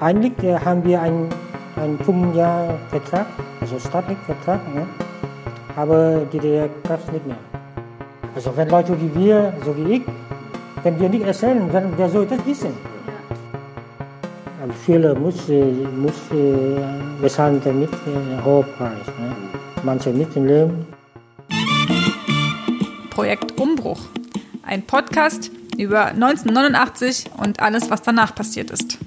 eigentlich äh, haben wir einen, einen 5 Jahr Vertrag, also Vertrag, ne? aber DDR gab es nicht mehr. Also wenn Leute wie wir, so wie ich, wenn wir nicht erzählen, wer, wer soll das wissen? Aber viele muss, muss bezahlen damit äh, hohen Preis. Ne? Manche mit dem Leben. Projekt Umbruch. Ein Podcast über 1989 und alles, was danach passiert ist.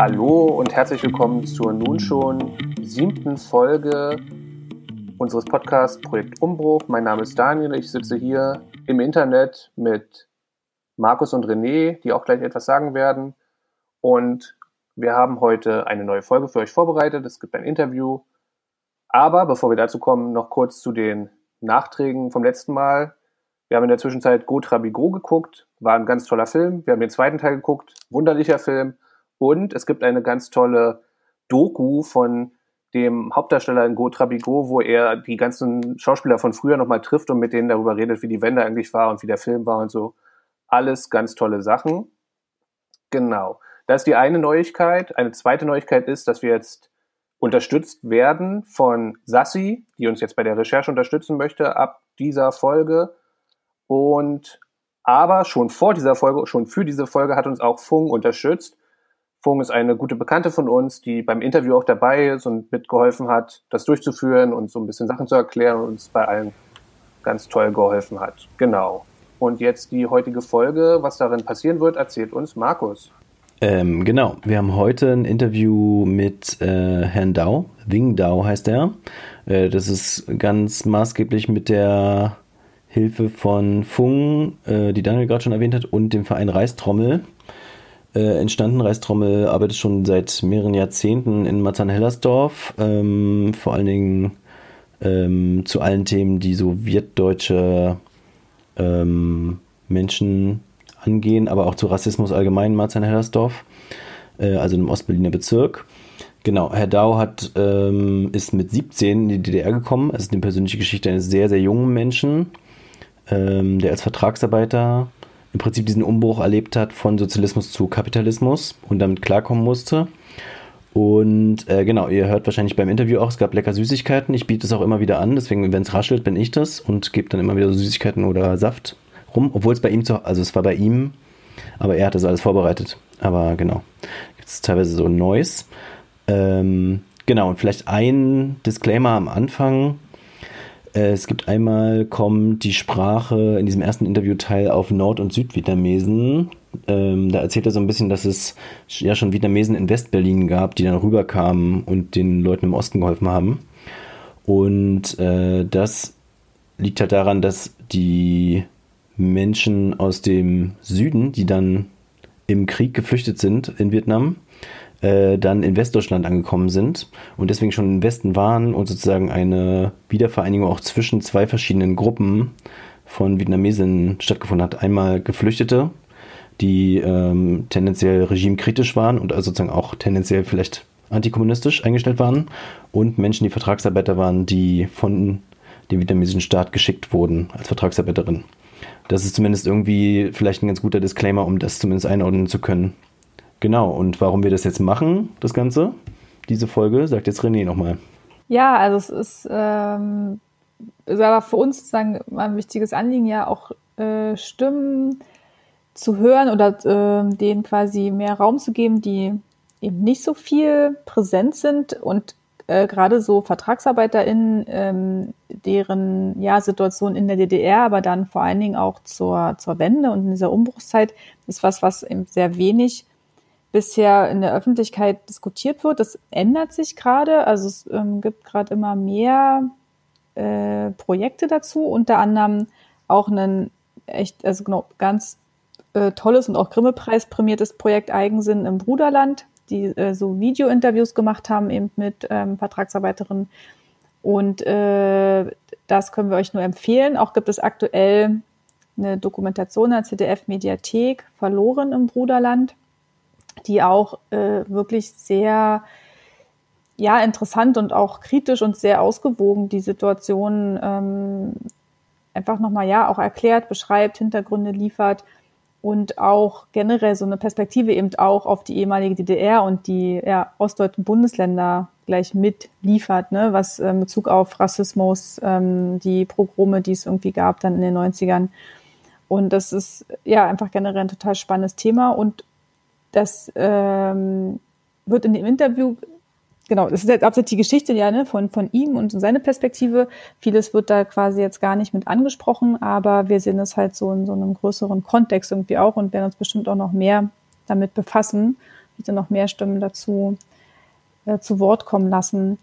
Hallo und herzlich willkommen zur nun schon siebten Folge unseres Podcasts Projekt Umbruch. Mein Name ist Daniel, ich sitze hier im Internet mit Markus und René, die auch gleich etwas sagen werden. Und wir haben heute eine neue Folge für euch vorbereitet. Es gibt ein Interview. Aber bevor wir dazu kommen, noch kurz zu den Nachträgen vom letzten Mal. Wir haben in der Zwischenzeit Go Trabigo geguckt, war ein ganz toller Film. Wir haben den zweiten Teil geguckt, wunderlicher Film. Und es gibt eine ganz tolle Doku von dem Hauptdarsteller in Go Trabigo, wo er die ganzen Schauspieler von früher nochmal trifft und mit denen darüber redet, wie die Wende eigentlich war und wie der Film war und so. Alles ganz tolle Sachen. Genau. Das ist die eine Neuigkeit. Eine zweite Neuigkeit ist, dass wir jetzt unterstützt werden von Sassi, die uns jetzt bei der Recherche unterstützen möchte ab dieser Folge. Und aber schon vor dieser Folge, schon für diese Folge hat uns auch Fung unterstützt. Fung ist eine gute Bekannte von uns, die beim Interview auch dabei ist und mitgeholfen hat, das durchzuführen und so ein bisschen Sachen zu erklären und uns bei allen ganz toll geholfen hat. Genau. Und jetzt die heutige Folge, was darin passieren wird, erzählt uns Markus. Ähm, genau, wir haben heute ein Interview mit äh, Herrn Dau, Wing Dau heißt er. Äh, das ist ganz maßgeblich mit der Hilfe von Fung, äh, die Daniel gerade schon erwähnt hat, und dem Verein Reistrommel äh, entstanden. Reistrommel arbeitet schon seit mehreren Jahrzehnten in Marzahn-Hellersdorf, ähm, vor allen Dingen ähm, zu allen Themen, die so wirtdeutsche ähm, Menschen angehen, aber auch zu Rassismus allgemein in Marzahn-Hellersdorf, äh, also im Ostberliner Bezirk. Genau, Herr Dau hat, ähm, ist mit 17 in die DDR gekommen. Es ist eine persönliche Geschichte eines sehr, sehr jungen Menschen, ähm, der als Vertragsarbeiter im Prinzip diesen Umbruch erlebt hat von Sozialismus zu Kapitalismus und damit klarkommen musste. Und äh, genau, ihr hört wahrscheinlich beim Interview auch, es gab lecker Süßigkeiten. Ich biete es auch immer wieder an, deswegen, wenn es raschelt, bin ich das und gebe dann immer wieder Süßigkeiten oder Saft rum, obwohl es bei ihm zu, also es war bei ihm, aber er hat das alles vorbereitet. Aber genau, gibt es teilweise so Neues. Ähm, genau, und vielleicht ein Disclaimer am Anfang. Äh, es gibt einmal, kommt die Sprache in diesem ersten Interviewteil auf Nord- und Südvietnamesen. Ähm, da erzählt er so ein bisschen, dass es ja schon Vietnamesen in Westberlin gab, die dann rüberkamen und den Leuten im Osten geholfen haben. Und äh, das liegt halt daran, dass die Menschen aus dem Süden, die dann im Krieg geflüchtet sind in Vietnam, äh, dann in Westdeutschland angekommen sind und deswegen schon im Westen waren und sozusagen eine Wiedervereinigung auch zwischen zwei verschiedenen Gruppen von Vietnamesen stattgefunden hat. Einmal Geflüchtete, die ähm, tendenziell regimekritisch waren und also sozusagen auch tendenziell vielleicht antikommunistisch eingestellt waren und Menschen, die Vertragsarbeiter waren, die von dem vietnamesischen Staat geschickt wurden als Vertragsarbeiterin. Das ist zumindest irgendwie vielleicht ein ganz guter Disclaimer, um das zumindest einordnen zu können. Genau, und warum wir das jetzt machen, das Ganze, diese Folge, sagt jetzt René nochmal. Ja, also es ist, ähm, ist aber für uns sozusagen ein wichtiges Anliegen, ja auch äh, Stimmen zu hören oder äh, denen quasi mehr Raum zu geben, die eben nicht so viel präsent sind und äh, gerade so VertragsarbeiterInnen, ähm, deren ja, Situation in der DDR, aber dann vor allen Dingen auch zur, zur Wende und in dieser Umbruchszeit, ist was, was eben sehr wenig bisher in der Öffentlichkeit diskutiert wird. Das ändert sich gerade. Also es ähm, gibt gerade immer mehr äh, Projekte dazu, unter anderem auch ein echt, also genau, ganz äh, tolles und auch Grimme-Preis prämiertes Projekt Eigensinn im Bruderland, die äh, so Video-Interviews gemacht haben, eben mit ähm, Vertragsarbeiterinnen. Und äh, das können wir euch nur empfehlen. Auch gibt es aktuell eine Dokumentation der ZDF-Mediathek, Verloren im Bruderland die auch äh, wirklich sehr ja interessant und auch kritisch und sehr ausgewogen die Situation ähm, einfach nochmal ja auch erklärt, beschreibt, Hintergründe liefert und auch generell so eine Perspektive eben auch auf die ehemalige DDR und die ja, ostdeutschen Bundesländer gleich mitliefert, ne, was äh, Bezug auf Rassismus, ähm, die Progrome, die es irgendwie gab dann in den 90ern. Und das ist ja einfach generell ein total spannendes Thema und das ähm, wird in dem Interview genau, das ist jetzt absolut die Geschichte ja ne, von, von ihm und seine Perspektive. Vieles wird da quasi jetzt gar nicht mit angesprochen, aber wir sehen es halt so in so einem größeren Kontext irgendwie auch und werden uns bestimmt auch noch mehr damit befassen, bitte noch mehr Stimmen dazu äh, zu Wort kommen lassen.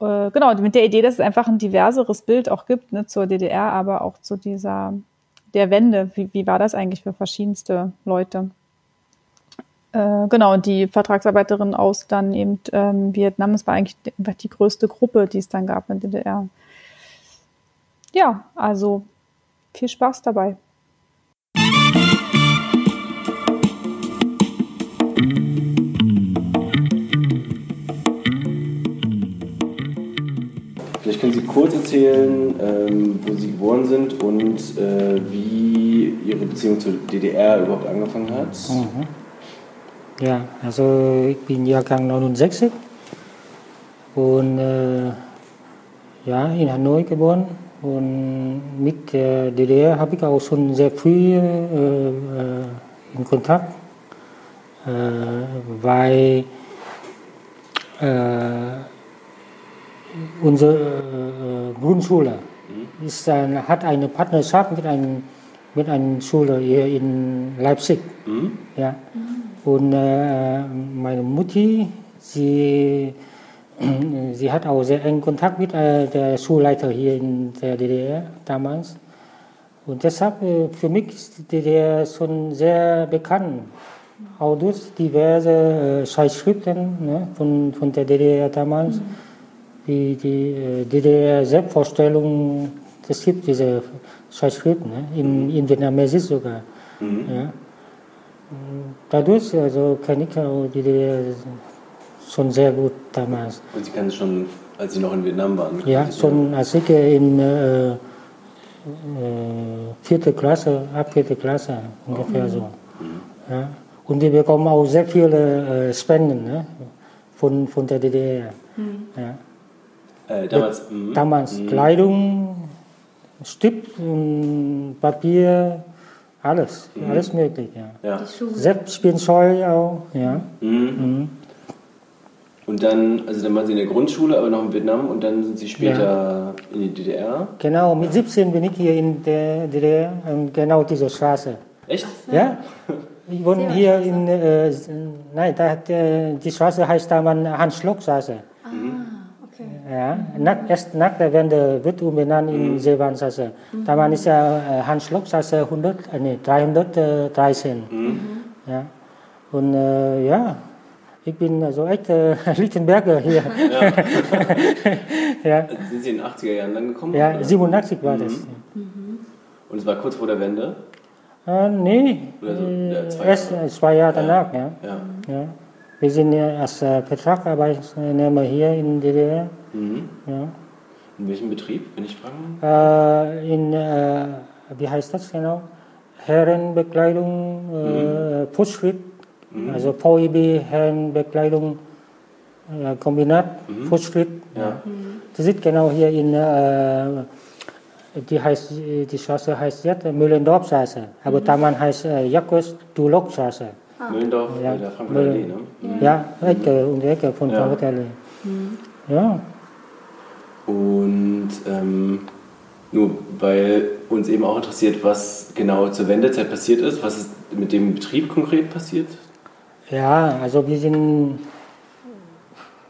Äh, genau, mit der Idee, dass es einfach ein diverseres Bild auch gibt ne, zur DDR, aber auch zu dieser der Wende. Wie, wie war das eigentlich für verschiedenste Leute? Äh, genau, und die Vertragsarbeiterin aus dann eben ähm, Vietnam, das war eigentlich die größte Gruppe, die es dann gab in der DDR. Ja, also viel Spaß dabei. Vielleicht können Sie kurz erzählen, ähm, wo Sie geboren sind und äh, wie Ihre Beziehung zur DDR überhaupt angefangen hat. Mhm. Ja, also ich bin Jahrgang 69 und äh, ja, in Hanoi geboren. Und mit der DDR habe ich auch schon sehr früh äh, äh in Kontakt, äh, weil äh, unsere äh, Grundschule mhm. ist, hat eine Partnerschaft mit einem mit einer Schule hier in Leipzig. Mhm. Ja. Und äh, meine Mutti, sie, sie hat auch sehr engen Kontakt mit äh, der Schulleiter hier in der DDR damals. Und deshalb äh, für mich ist die DDR schon sehr bekannt. Auch durch diverse äh, Zeitschriften ne, von, von der DDR damals. Mhm. Die, die äh, DDR-Selbstvorstellung, das gibt diese Zeitschriften, ne, in, in Vietnamesisch sogar. Mhm. Ja. Dadurch also kenne ich auch die DDR schon sehr gut damals. Und Sie kennen es schon, als Sie noch in Vietnam waren? Ja, schon als ich in äh, äh, vierte Klasse, ab vierte Klasse ungefähr oh. so. Mhm. Ja. Und wir bekommen auch sehr viele äh, Spenden ne, von, von der DDR. Mhm. Ja. Äh, damals, mhm. damals mhm. Kleidung, Stift und Papier, alles, mhm. alles möglich, ja. ja. Selbst Spielzeug auch, ja. Mhm. Mhm. Und dann, also dann waren Sie in der Grundschule, aber noch in Vietnam und dann sind Sie später ja. in die DDR? Genau, mit 17 bin ich hier in der DDR und genau diese Straße. Echt? Ja. Ich wohne hier in, äh, nein, da, die Straße heißt damals Hans-Schlock-Straße. Ja, nach, erst nach der Wende wird umbenannt in mhm. Seebahnstraße. Mhm. Damals ist ja äh, Hans-Schlock-Straße 100, äh, nee, 313. Mhm. Ja. Und äh, ja, ich bin also echt äh, Lichtenberger hier. Ja. ja. Sind Sie in den 80er Jahren dann gekommen? Ja, oder? 87 war das. Mhm. Und es war kurz vor der Wende? Äh, nee, oder so, ja, zwei erst zwei Jahre danach. Ja. ja. ja. Wir sind ja als äh, Vertragsarbeitnehmer hier in DDR. Mhm. Ja. In welchem Betrieb, wenn ich fragen äh, In, äh, wie heißt das genau? Herrenbekleidung, äh, mhm. Putzschritt, mhm. also VEB Herrenbekleidung äh, Kombinat, mhm. Putzschritt. Ja. Das ist genau hier in, äh, die, heißt, die Straße heißt jetzt Müllendorfstraße, aber mhm. damals heißt äh, Jakobs Dulok-Straße. Ah. Müllendorf, ja. der Frankfurter Allee, ne? Ja, Ecke, um die Ecke von ja. Frankfurter Allee. Mhm. Ja. Und ähm, nur weil uns eben auch interessiert, was genau zur Wendezeit passiert ist, was ist mit dem Betrieb konkret passiert? Ja, also wir sind,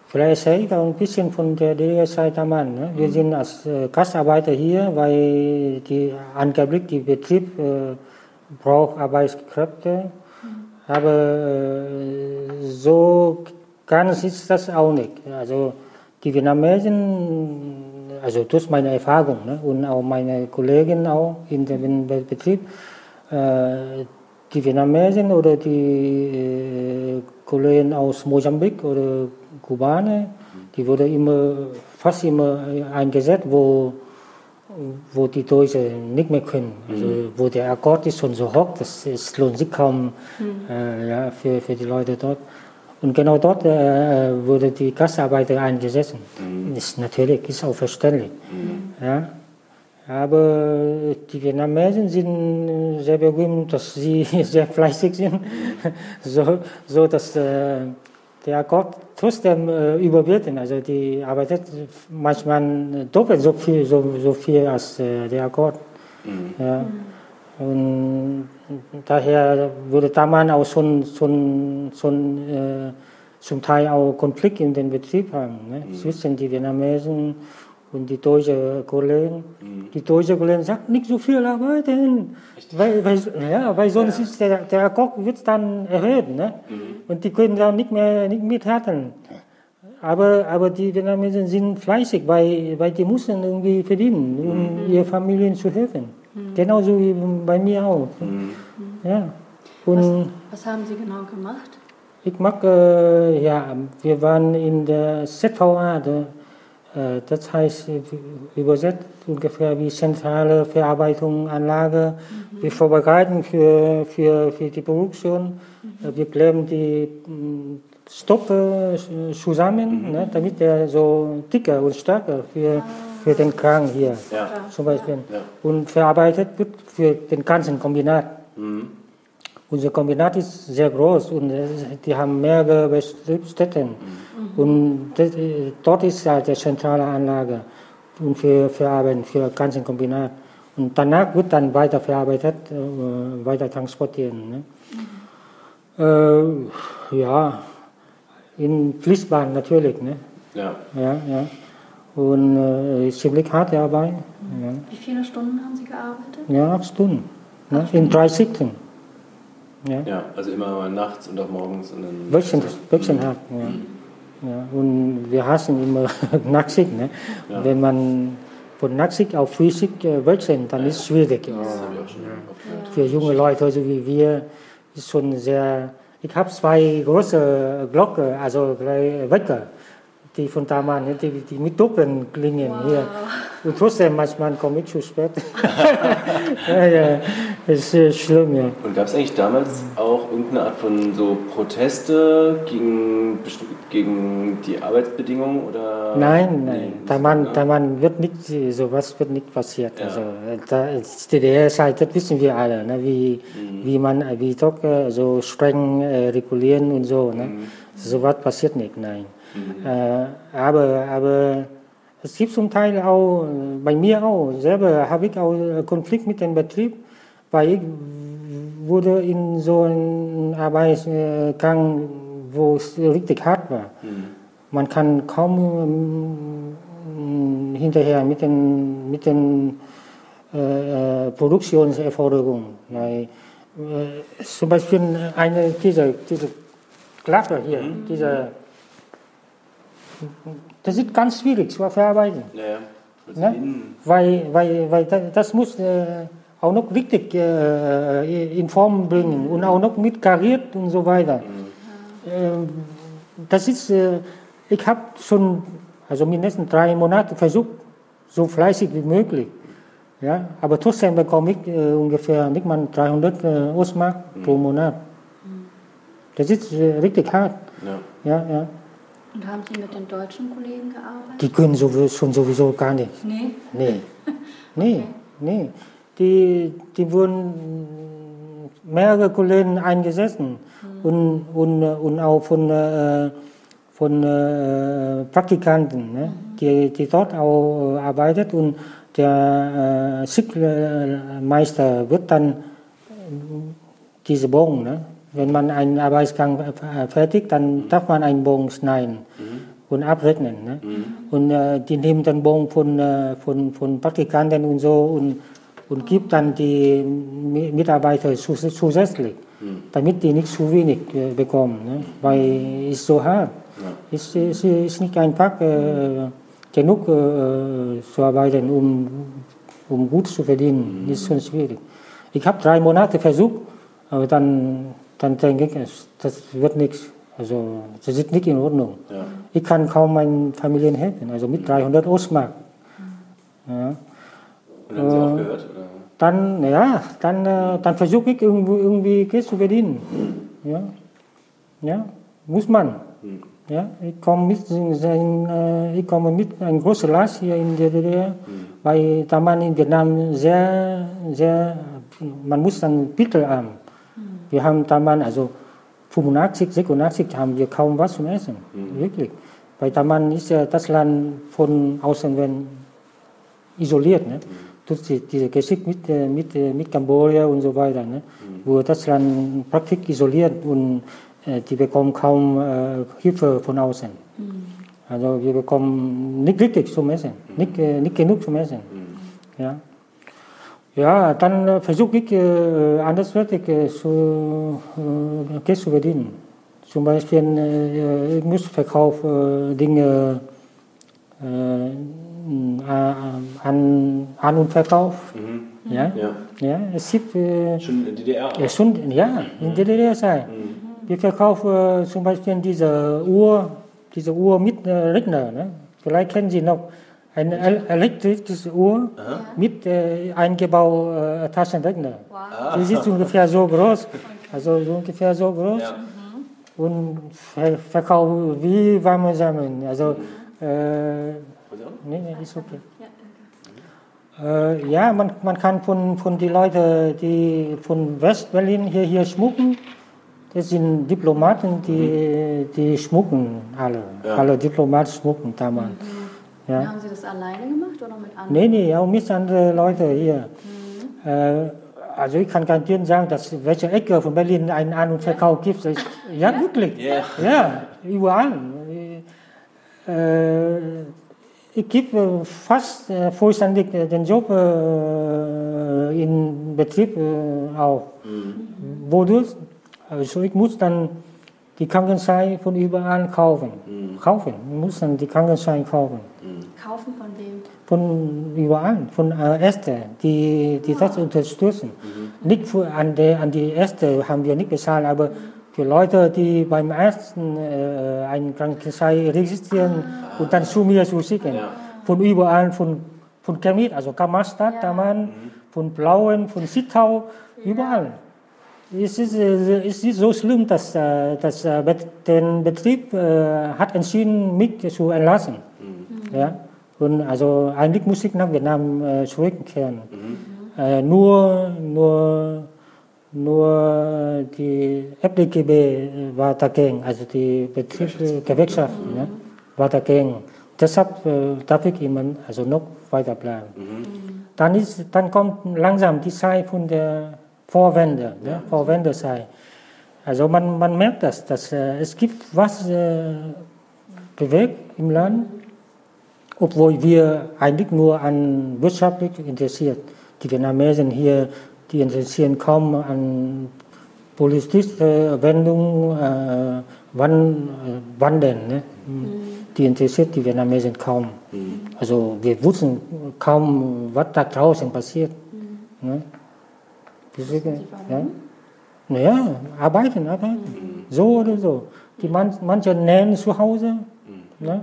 vielleicht auch ein bisschen von der DDR-Zeit damals. Ne? Wir mhm. sind als äh, Gastarbeiter hier, weil die angeblich der Betrieb äh, braucht Arbeitskräfte. Aber äh, so ganz ist das auch nicht. Also die Vietnamesen, also durch meine Erfahrung ne, und auch meine Kollegen auch in dem Betrieb, äh, die Vietnamesen oder die äh, Kollegen aus Mosambik oder Kubaner, die wurden immer, fast immer eingesetzt, wo wo die Deutschen nicht mehr können. Also, wo der Akkord ist schon so hoch, das es lohnt sich kaum äh, ja, für, für die Leute dort. Und genau dort äh, wurde die Gastarbeiter eingesessen. Ist natürlich, ist auch verständlich. Ja. Aber die Vietnamesen sind sehr berühmt, dass sie sehr fleißig sind, so, so dass äh, der Akkord trotzdem äh, überwirten. Also die arbeitet manchmal doppelt so viel, so, so viel als äh, der Akkord. Ja. Und daher wurde damals auch schon, schon, schon äh, zum Teil auch Konflikt in den Betrieb haben, ne? zwischen die Vietnamesen und die deutschen Kollegen. Die deutschen Kollegen sagen, nicht so viel arbeiten, weil, weil, ja, weil sonst ist der, der Akkord wird dann erhöht. Ne? Und die können dann nicht mehr nicht mithalten. Aber, aber die Vietnamesen sind fleißig, weil, weil die müssen irgendwie verdienen, um ihre Familien zu helfen. Genauso wie bei mir auch. Ja. Und Was haben Sie genau gemacht? ich mag, äh, ja, wir waren in der ZVA, der, das heißt äh, übersetzt ungefähr wie zentrale Verarbeitung Anlage. Wir vorbereiten für, für, für die Produktion. Äh, Wir kleben die mh, Stoffe äh, zusammen, ne, damit der so dicker und stärker für, für den Kran hier Ja. zum Beispiel. Ja. Und verarbeitet wird für den ganzen Kombinat. Mhm. Unser Kombinat ist sehr groß und ist- die haben mehrere Betriebsstätten. Und das, äh, dort ist halt die zentrale Anlage und für Verarbeiten, für das ganze Kombinat. Und danach wird dann weiter verarbeitet, äh, weiter transportieren. Ne? Äh, ja, in Fließbahn natürlich. Ne? Ja. Ja, ja. Und äh, ist ziemlich harte Arbeit. Ja. Wie viele Stunden haben Sie gearbeitet? Ja, acht Stunden. Ne? In drei Schichten. Ja. ja, also immer mal nachts und auch morgens. Und dann Wechseln, wechselhaft. Ja. Ja. Und wir hassen immer Nachtschicht. Ne? Ja. Wenn man von Nachtschicht auf Frühschicht äh, wechseln, dann ist es schwierig. Schon gehört. Für junge Leute, so wie wir, ist schon sehr. Ich habe zwei große Glocken, also drei Wecker, die von damals, ne, die, die mit Doppeln klingen hier. Und trotzdem manchmal komme ich zu spät. ja, ja, das ist äh, schlimm, ja. Und gab es eigentlich damals auch irgendeine Art von so Proteste gegen, gegen die Arbeitsbedingungen oder? Nein, nein, Nee, da man, da man wird nicht, sowas wird nicht passiert. Ja. Also, da ist DDR-Zeit, das wissen wir alle, ne, wie, wie man, wie doch äh, so streng äh, regulieren und so. Ne. Sowas passiert nicht, nein. Äh, aber, aber es gibt zum Teil auch, äh, bei mir auch, selber habe ich auch äh, Konflikt mit dem Betrieb, weil ich wurde in so einem Arbeitsgang, wo es richtig hart war. Man kann kaum ähm, hinterher mit den, mit den äh, äh, Produktionserforderungen. Weil, äh, zum Beispiel eine, diese, diese Klappe hier, diese, das ist ganz schwierig zu verarbeiten. Ja, Ne? Weil, weil, weil da- das muss äh, auch noch richtig äh, in Form bringen und auch noch mit kariert und so weiter. Ähm, das ist, äh, ich habe schon, also mindestens drei Monate versucht, so fleißig wie möglich. Ja, aber trotzdem bekomme ich äh, ungefähr nicht mal 300 äh, Ostmark pro Monat. Das ist äh, richtig hart. Ja. Ja, ja. Und haben Sie mit den deutschen Kollegen gearbeitet? Die können sowieso, schon sowieso gar nicht. Nee. Nee, nee, nee. Die, die wurden mehrere Kollegen eingesessen und, und, und auch von, äh, von äh, Praktikanten, ne? die, die dort auch äh, arbeitet und der äh, Schichtmeister wird dann diese Bogen, ne? Wenn man einen Arbeitsgang äh, fertigt, dann darf man einen Bogen schneiden und abrechnen. Ne? Und äh, die nehmen den Bogen von, äh, von, von Praktikanten und so und, und gibt dann die Mi- Mitarbeiter zus- zusätzlich, damit die nicht zu wenig äh, bekommen. Ne? Weil es so hart. Es ist, ist nicht einfach äh, genug zu arbeiten, um, um gut zu verdienen. Das ist schon schwierig. Ich habe drei Monate versucht, aber dann, dann denke ich, das wird nichts. Also das ist nicht in Ordnung. Ja. Ich kann kaum meinen Familien helfen, also mit 300 Ostmark. Ja. Und dann haben Sie aufgehört? Oder? Dann, ja, dann, äh, dann versuche ich irgendwie, irgendwie Geld zu verdienen. Ja, ja, muss man. Ja, ich komme mit, äh, ich komme mit einem großen Last hier in der DDR, weil da man in Vietnam sehr, sehr, man muss dann haben. Wir haben damals, also 85, 86 haben wir kaum was zum Essen, wirklich. Weil damals ist ja das Land von außen isoliert, ne? durch die, diese Geschichte mit, äh, mit, äh, mit Kambodscha und so weiter, ne? wo das Land praktisch isoliert und äh, die bekommen kaum äh, Hilfe von außen. Also wir bekommen nicht richtig zum Essen, nicht, äh, nicht genug zum Essen. Ja. Ja, dann äh, versuche ich äh, anderswertig zu, äh, Geld zu verdienen. Zum Beispiel, ich muss verkaufen Dinge an, an und Verkauf. Ja? Ja. Ja, es gibt Schon in der DDR auch. schon, ja, in der DDR sein. Wir verkaufen zum Beispiel diese Uhr, diese Uhr mit äh, Rechner. Ne? Vielleicht kennen Sie noch eine el elektrische Uhr mit äh, eingebau äh, Taschenrechner. Die ist ungefähr so groß, also so ungefähr so groß. Ja. Und ver verkaufen wie warme Samen. Also, äh, auch? nee, nee, ist okay. Äh, ja, man, man kann von, von den Leuten, die von West-Berlin hier, hier schmucken, das sind Diplomaten, die, die schmucken alle. Ja. Alle Diplomaten schmucken damals. Ja. Haben Sie das alleine gemacht oder mit anderen? Nee, nee, auch mit anderen Leuten hier. Äh, also ich kann garantieren sagen, dass welche Ecke von Berlin einen An- und Verkauf gibt. Das, ja, wirklich. Ja. Ja, überall. Äh, ich gebe fast äh, vollständig den Job äh, in Betrieb äh, auch. Wodurch? Also ich muss dann die Krankenschein von überall kaufen. Kaufen. Ich muss dann die Krankenschein kaufen. Kaufen von wem? Von überall, von äh, Ärzten, die, die das unterstützen. Nicht für, an, die, an die Ärzte haben wir nicht bezahlt, aber für Leute, die beim Ärzten äh, einen Krankenschein registrieren und dann zu mir zu schicken. Von überall, von, von Chemie, also Kammerstadt, Daman, von Blauen, von Sittau, überall. Es ist, äh, es ist so schlimm, dass, äh, dass äh, den Betrieb äh, hat entschieden, mich zu entlassen. Ja? Und also eigentlich muss ich nach Vietnam äh, zurückkehren. Äh, nur, nur, nur die FDGB äh, war dagegen, also die Betriebsgewerkschaft ne, war dagegen. Deshalb äh, darf ich immer also noch weiterbleiben. Dann, ist, dann kommt langsam die Zeit von der Vorwände, ne, Vorwendezeit. Also man, man merkt das, dass äh, es gibt was äh, bewegt im Land, obwohl wir eigentlich nur an wirtschaftlich interessiert. Die Vietnamesen hier, die interessieren kaum an politische Wendungen, äh, wann, wann denn. Ne? Die interessiert die Vietnamesen kaum. Also wir wussten kaum, was da draußen passiert. Ne? Deswegen, ja. Naja, arbeiten, arbeiten. So oder so. Die man, manche nähen zu Hause. Ne?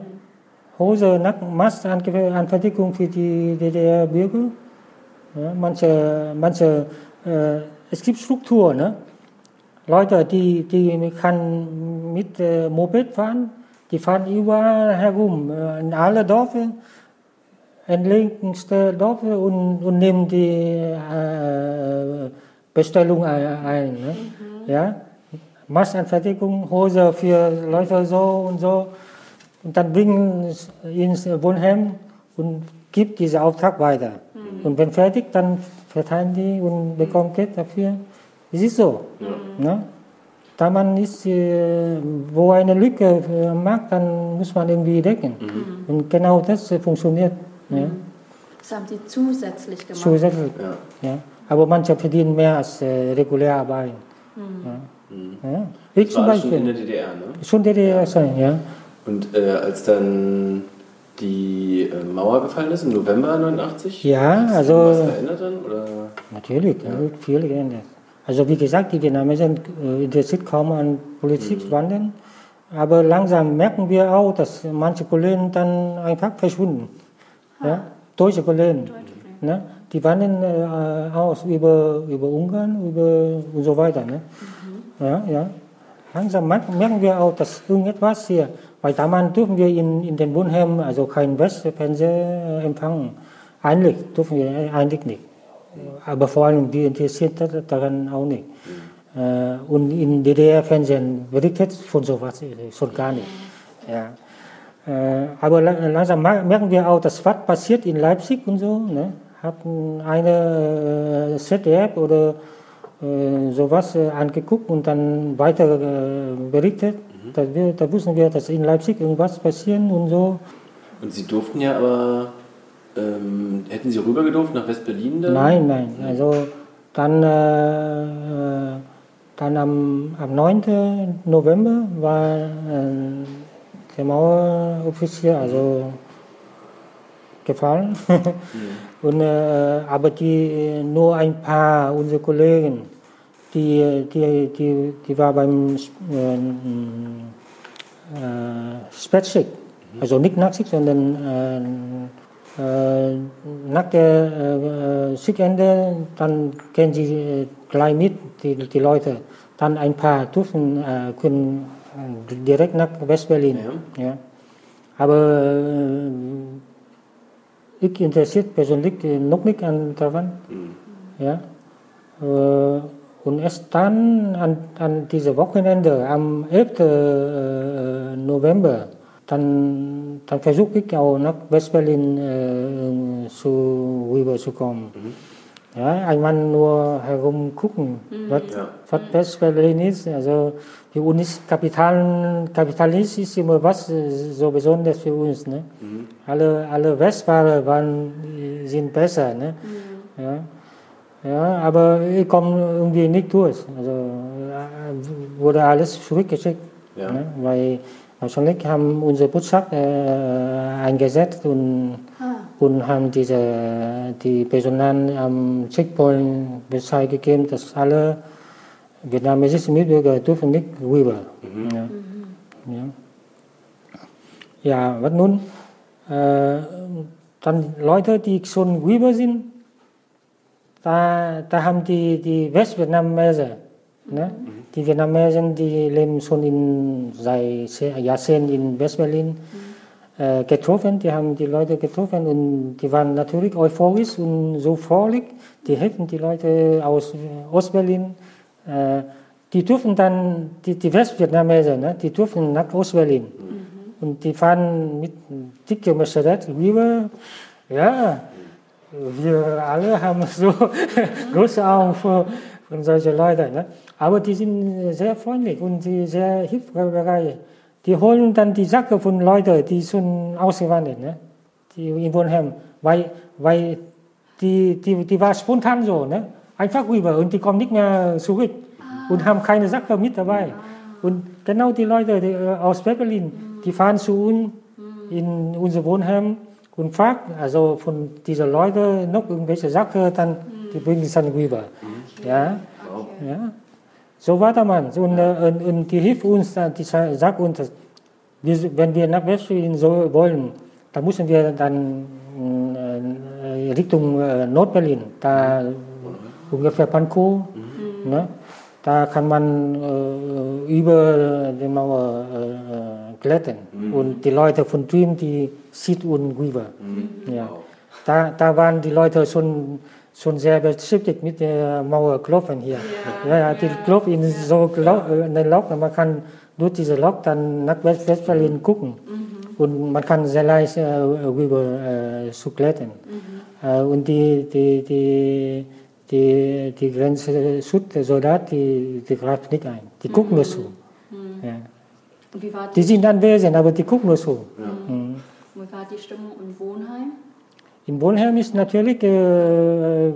Hose, Nacken, Mastanfertigung für die DDR-Bürger. Ja, manche, manche äh, es gibt Strukturen. Ne? Leute, die, die kann mit äh, Moped fahren, die fahren überall herum, äh, in alle Dörfer, entlegenste Dörfer und, und nehmen die äh, Bestellung ein. ne? ja? Massanfertigung, Hose für Leute so und so. Und dann bringen es ins Wohnheim und gibt diesen Auftrag weiter. Und wenn fertig, dann verteilen die und bekommen Geld dafür. Es ist so. Ne? Da man ist, äh, wo eine Lücke äh, macht, dann muss man irgendwie decken. Und genau das äh, funktioniert. Ja. Das haben Sie zusätzlich gemacht. Zusätzlich. Ja. Ja. Aber manche verdienen mehr als äh, regulär arbeiten. Ja. Ja. Ich Das zum war alles schon in Beispiel. der DDR, ne? Schon DDR sein, ja. Und äh, als dann die äh, Mauer gefallen ist, im November 89? Ja, hat sich also- Was verändert dann? Oder? Natürlich, da wird viel geändert. Also wie gesagt, die Vietnamesen äh, interessiert kaum an Politikwandeln. Aber langsam merken wir auch, dass manche Kollegen dann einfach verschwunden. Ja? Deutsche Kollegen. Ne? die wandern äh, aus über, über Ungarn über und so weiter. Ne? Ja, ja. Langsam merken wir auch, dass irgendetwas hier, weil damals dürfen wir in, in den Wohnheimen also kein Westfernseher empfangen. Eigentlich dürfen wir eigentlich nicht. Aber vor allem, wir interessiert daran auch nicht. Und in DDR-Fernsehen berichtet von sowas schon gar nicht. Ja. Aber langsam merken wir auch, dass was passiert in Leipzig und so. Ne? Hatten eine ZDF oder sowas angeguckt und dann weiter berichtet. Mhm. Da, wir, da wussten wir, dass in Leipzig irgendwas passieren und so. Und Sie durften ja aber, ähm, hätten Sie rüber gedurft nach West-Berlin? Nein, nein. Also dann, äh, dann am, am 9. November war äh, der Maueroffizier, also gefallen. mhm. Und, äh, aber die, nur ein paar unserer Kollegen, die, die, die, die war beim äh, äh, Spätschicht, also nicht Nachtschicht, sondern äh, äh, nach der äh, Schichtende, dann gehen sie äh, gleich mit, die, die Leute. Dann ein paar durften, äh, können direkt nach Westberlin. Ja. ja. Aber ich interessiert persönlich noch nicht an Taiwan. Mhm. Ja. Äh, und erst dann an, an diesem Wochenende, am 11. Äh, November, dann, dann versuche ich auch nach Westberlin äh, zu, rüberzukommen. Mhm. Ja, einmal nur herumgucken, mhm. was, ja. was Westberlin ist. Also für uns Kapital, Kapitalist ist immer was so Besonderes für uns. Ne? Mhm. Alle, alle Westfahrer waren, sind besser. Ne? Mhm. Ja. Ja, aber ich komme irgendwie nicht durch. Also äh, wurde alles zurückgeschickt. Ja. Ne? Weil wahrscheinlich haben unsere Botschaft äh, eingesetzt und, ah. und haben diese, die Personen am Checkpoint Bescheid gegeben, dass alle vietnamesische Mitbürger dürfen nicht rüber. Mhm. Ja. Mhm. Ja. ja, was nun? Äh, dann Leute, die schon rüber sind, da, da haben die, die Westvietnameser, ne? Mhm. die Vietnamesen, die leben schon in, seit Jahrzehnten in Westberlin, mhm. äh, getroffen, die haben die Leute getroffen und die waren natürlich euphorisch und so fröhlich, die helfen die Leute aus Ostberlin, äh, die dürfen dann, die, die Westvietnameser, ne? die dürfen nach Ostberlin. Mhm. Und die fahren mit dicke Mercedes rüber, ja, wir alle haben so große Augen für, für solche Leute. Ne? Aber die sind sehr freundlich und sehr hilfsbereit. Die holen dann die Sache von Leuten, die schon ausgewandert ne? die in Wohnheim. Weil, weil die, die, die war spontan so. Ne? Einfach rüber und die kommen nicht mehr zurück und haben keine Sache mit dabei. Und genau die Leute die, äh, aus Berlin, die fahren zu uns in unser Wohnheim und fragt also von diesen Leuten noch irgendwelche Sachen, dann die bringen es dann rüber. Ja, ja. So war der Mann. Und, äh, und, und die hilft uns, die sagt uns, wenn wir nach Westberlin so wollen, dann müssen wir dann äh, Richtung äh, Nordberlin, da ungefähr Pankow, mhm. ne? da kann man über die Mauer klettern. Mhm. Und die Leute von drüben, die sieht uns rüber. Mhm. Ja. Da, da waren die Leute schon, schon sehr beschäftigt mit der Mauer klopfen hier. Ja, ja, die ja. klopfen in so eine Lok, man kann durch diese Lok dann nach Westberlin gucken. Mhm. Und man kann sehr leicht äh, rüber äh, zu klettern. Mhm. Äh, und die, die, die, die, die Grenzschutzsoldaten, die, die greifen nicht ein. Die gucken nur zu. Mhm. Ja. Die, die, sind anwesend, aber die gucken nur so. Ja. Mhm. Wie war die Stimmung im Wohnheim? Im Wohnheim ist natürlich äh,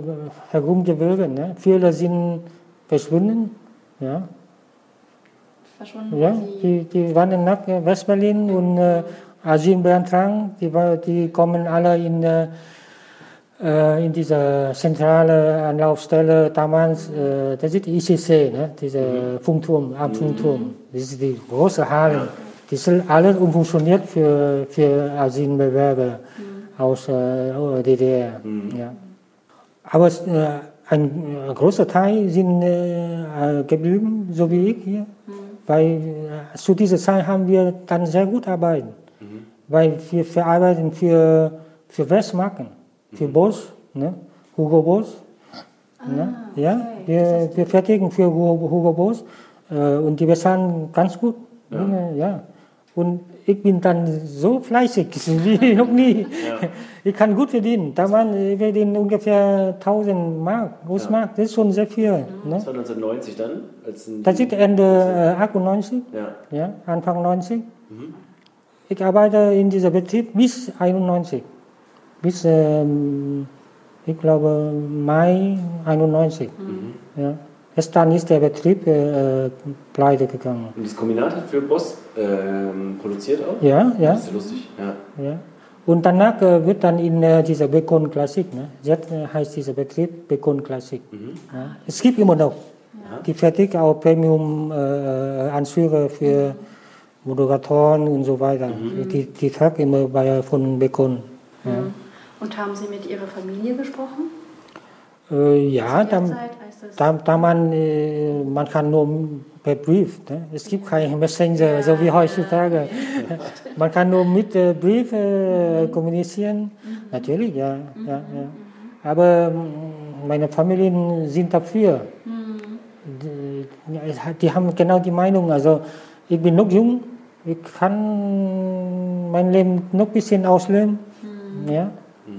herumgewogen. Ne? Viele sind verschwunden. Ja. Verschwunden? Ja, die, die waren nach Westberlin und äh, Asyl beantragen. Die, die kommen alle in, äh, in diese zentrale Anlaufstelle damals. Äh, das ist die ICC, ne? dieser mhm. Funkturm, am Funkturm. Das ist die große Halle. Die sind alle umfunktioniert für, für Asylbewerber mhm. aus äh, DDR. Mhm. Ja. Aber äh, ein äh, großer Teil sind äh, geblieben, so wie ich hier. Weil äh, zu dieser Zeit haben wir dann sehr gut arbeiten. Weil wir verarbeiten für, für Westmarken, für Boss, ne? Hugo Boss. ne? Ja, wir, wir fertigen für Hugo, Hugo Boss äh, und die bezahlen ganz gut. Ja. ja. Und ich bin dann so fleißig wie noch nie. Ich kann gut verdienen. Da waren wir verdienen ungefähr 1000 Mark, Großmark. Das ist schon sehr viel. Ne? Das war 1990 dann? Als ein- Das ist Ende äh, 98, ja. ja, Anfang 90. Ich arbeite in diesem Betrieb bis 91. Bis, ähm, ich glaube, Mai 91. Ja. Erst dann ist der Betrieb äh, pleite gegangen. Und das Kombinat hat für Boss ähm, produziert auch? Ja, ja. Das ist ja lustig. Ja. Ja. Und danach äh, wird dann in äh, dieser Bacon Klassik, ne? jetzt äh, heißt dieser Betrieb Bacon Klassik. Ja. Es gibt immer noch. Die fertigen auch Premium äh, Anzüge für Moderatoren und so weiter. Die, die tragen immer bei, von Bacon. Ja, Und haben Sie mit Ihrer Familie gesprochen? äh, ja das da, da man, äh, man kann nur per Brief. Ne? Es gibt keinen Messenger, so wie heutzutage. man kann nur mit äh, Brief äh, kommunizieren. Natürlich, ja, ja, ja. Aber mm, meine Familien sind dafür. Die, die haben genau die Meinung. Also ich bin noch jung, ich kann mein Leben noch ein bisschen ausleben. Ja?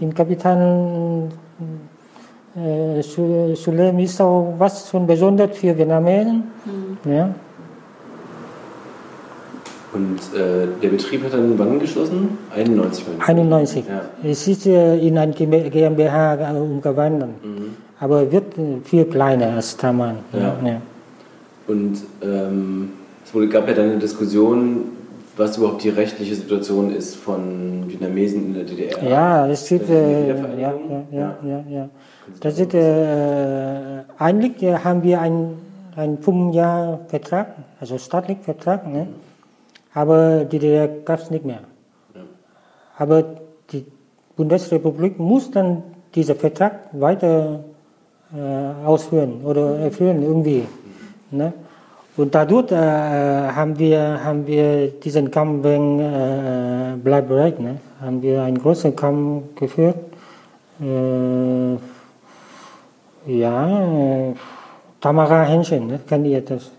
In Kapital äh, leben ist auch was schon besonders für Vietnamesen. Ja? Und äh, der Betrieb hat dann wann geschlossen? 91 meine ich. 91. Ja. Es ist äh, in ein GmbH umgewandelt. Aber wird äh, viel kleiner als Taman. Ja. Ja. Und ähm, es wurde, gab ja dann eine Diskussion, was überhaupt die rechtliche Situation ist von Vietnamesen in der DDR. Ja, es gibt, äh, ja, ja, ja, ja. Das ist, äh, eigentlich äh, haben wir einen, einen fünf Jahr Vertrag, also staatlichen Vertrag, ne? aber die DDR gab es nicht mehr. Aber die Bundesrepublik muss dann diesen Vertrag weiter äh, ausführen oder erfüllen irgendwie. Ne? Und dadurch äh, haben, wir, haben wir diesen Kampf wegen äh, Bleib bereit, ne? haben wir einen großen Kampf geführt. Äh, ja, äh, Tamara Henschen, ne? kennt ihr das?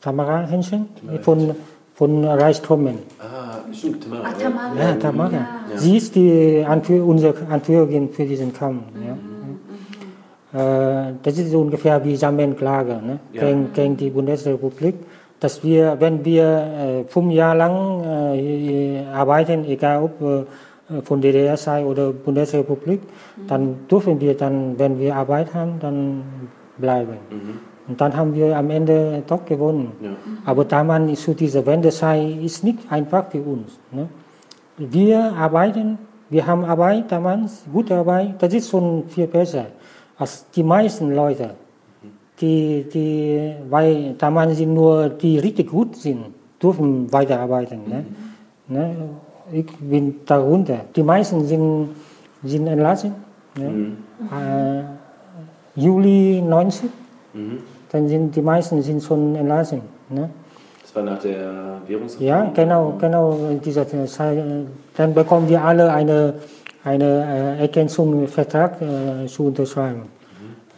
Tamara Henschen von, von Reichstrommen. Ah, stimmt, Tamara. Ach, Tamara. Ja, Tamara. Sie ist die Anführ unsere Anführerin für diesen Kampf. Ja. Äh, das ist ungefähr wie Sammelklage ne? Ja. gegen, gegen die Bundesrepublik, dass wir, wenn wir äh, fünf Jahre lang äh, arbeiten, egal ob äh, von DDR sei oder Bundesrepublik, dann dürfen wir dann, wenn wir Arbeit haben, dann bleiben. Und dann haben wir am Ende doch gewonnen. Ja. Aber damals zu dieser Wendezeit ist nicht einfach für uns. Ne? Wir arbeiten, wir haben Arbeit damals, gute Arbeit, das ist schon viel besser als die meisten Leute. Die, die, weil damals sind nur die richtig gut sind, dürfen weiterarbeiten. Ne? Ne? Ich bin darunter. Die meisten sind, sind entlassen. Ne? Äh, Juli 90, dann sind die meisten sind schon entlassen. Ne? Das war nach der Währungsreform. Ja, genau, genau. in Dieser Zeit, dann bekommen wir alle eine, eine äh, Ergänzung Vertrag äh, zu unterschreiben.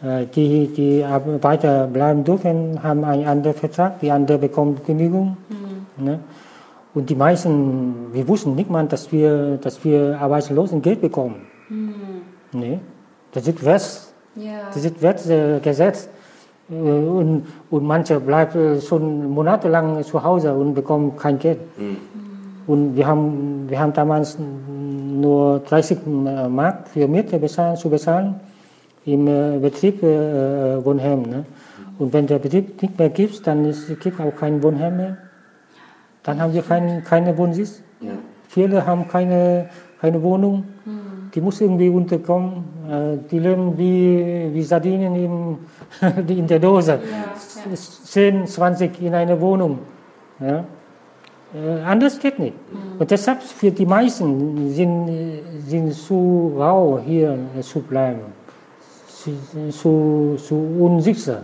Äh, die, die ab- weiter bleiben dürfen, haben einen anderen Vertrag, die andere bekommen Kündigung. Ne? Und die meisten, wir wussten nicht mal, dass wir, dass wir Arbeitslosengeld bekommen. Nee, das ist West, Ja. das ist Westgesetz. Äh, Und, und manche bleiben schon monatelang zu Hause und bekommen kein Geld. Und wir haben, wir haben damals nur 30 Mark für Miete bezahlen, zu bezahlen im äh, Betrieb äh, Wohnheim. Ne? Und wenn der Betrieb nicht mehr gibt, dann ist, gibt auch kein Wohnheim mehr. Dann haben wir kein, keine Wohnsitz. Viele haben keine, keine Wohnung. Die muss irgendwie unterkommen. Äh, die leben wie, wie Sardinen im, in der Dose. 10, 20 in einer Wohnung. Ja? Äh, anders geht nicht. Und deshalb für die meisten sind, sind zu rau hier zu bleiben. zu, zu, unsicher.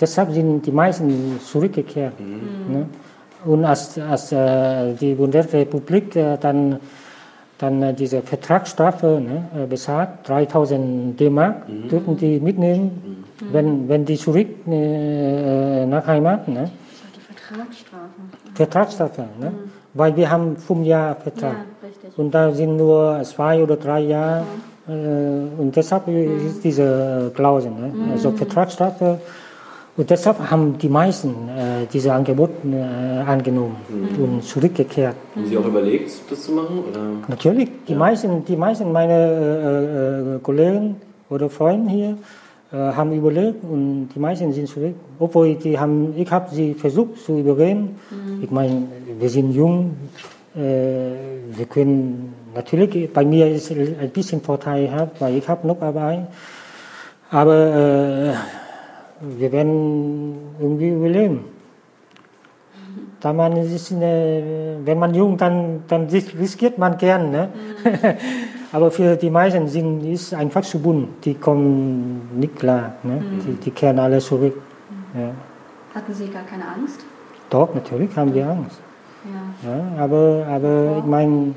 Deshalb sind die meisten zurückgekehrt. Ne? Und als, als äh, die Bundesrepublik äh, dann, dann diese Vertragsstrafe ne, besagt, 3000 D-Mark, dürfen die mitnehmen, wenn, wenn die zurück äh, nach Heimat. Ne? Die Vertragsstrafe. Vertragsstrafe, ne? weil wir haben fünf Jahre Vertrag. Ja. Und da sind nur zwei oder drei Jahre. Äh, und deshalb ist diese Klausel. Ne? Also Vertragsstrafe. Und deshalb haben die meisten äh, diese Angebote äh, angenommen und zurückgekehrt. Haben Sie auch überlegt, das zu machen? Oder? Natürlich, die meisten, die meisten meiner äh, äh, Kollegen oder Freunde hier äh, haben überlegt und die meisten sind zurück. Obwohl die haben, ich habe sie versucht zu überreden. Ich meine, wir sind jung, äh, wir können natürlich, bei mir ist ein bisschen vorteilhaft, weil ich habe noch Arbeit. Aber äh, wir werden irgendwie überleben. Da man ist, äh, wenn man jung, dann, dann ris- riskiert man gern. Ne? Aber für die meisten sind, ist einfach zu bunt. Die kommen nicht klar. Ne? Die, die kehren alle zurück. Ja. Hatten Sie gar keine Angst? Doch, natürlich haben wir Angst. Ja. Ja, aber, aber ich meine,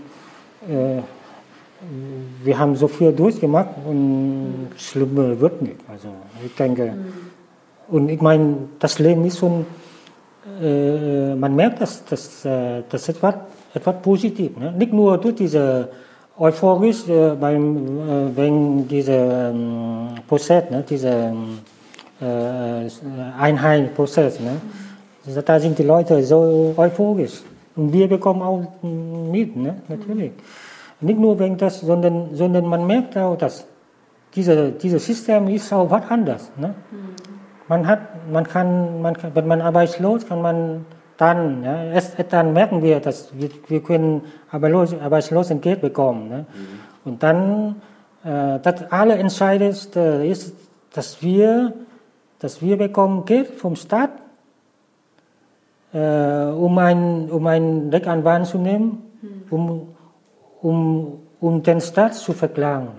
äh, wir haben so viel durchgemacht und schlimmer wird nicht. Also ich denke, und ich meine, das Leben ist schon, äh, man merkt, dass das, äh, das etwas, etwas positiv. Ne? Nicht nur durch diese euphorisch äh, beim äh, wegen dieser ähm, Prozess, ne? dieser ähm, äh, Einheitsprozess. Ne? Da sind die Leute so euphorisch. Und wir bekommen auch mit, ne? natürlich. Nicht nur wegen das, sondern, sondern man merkt auch, dass diese, dieses System ist auch was anderes. Ne? Man hat, man kann, man kann, wenn man arbeitslos, kann man dann, ja, erst dann merken wir, dass wir, wir können Arbeitslos, Arbeitslosengeld bekommen. Ne? Und dann, äh, das Allerentscheidendste ist, dass wir, dass wir bekommen Geld vom Staat, äh, um ein, um ein Rechtsanwalt zu nehmen, um, um, um den Staat zu verklagen.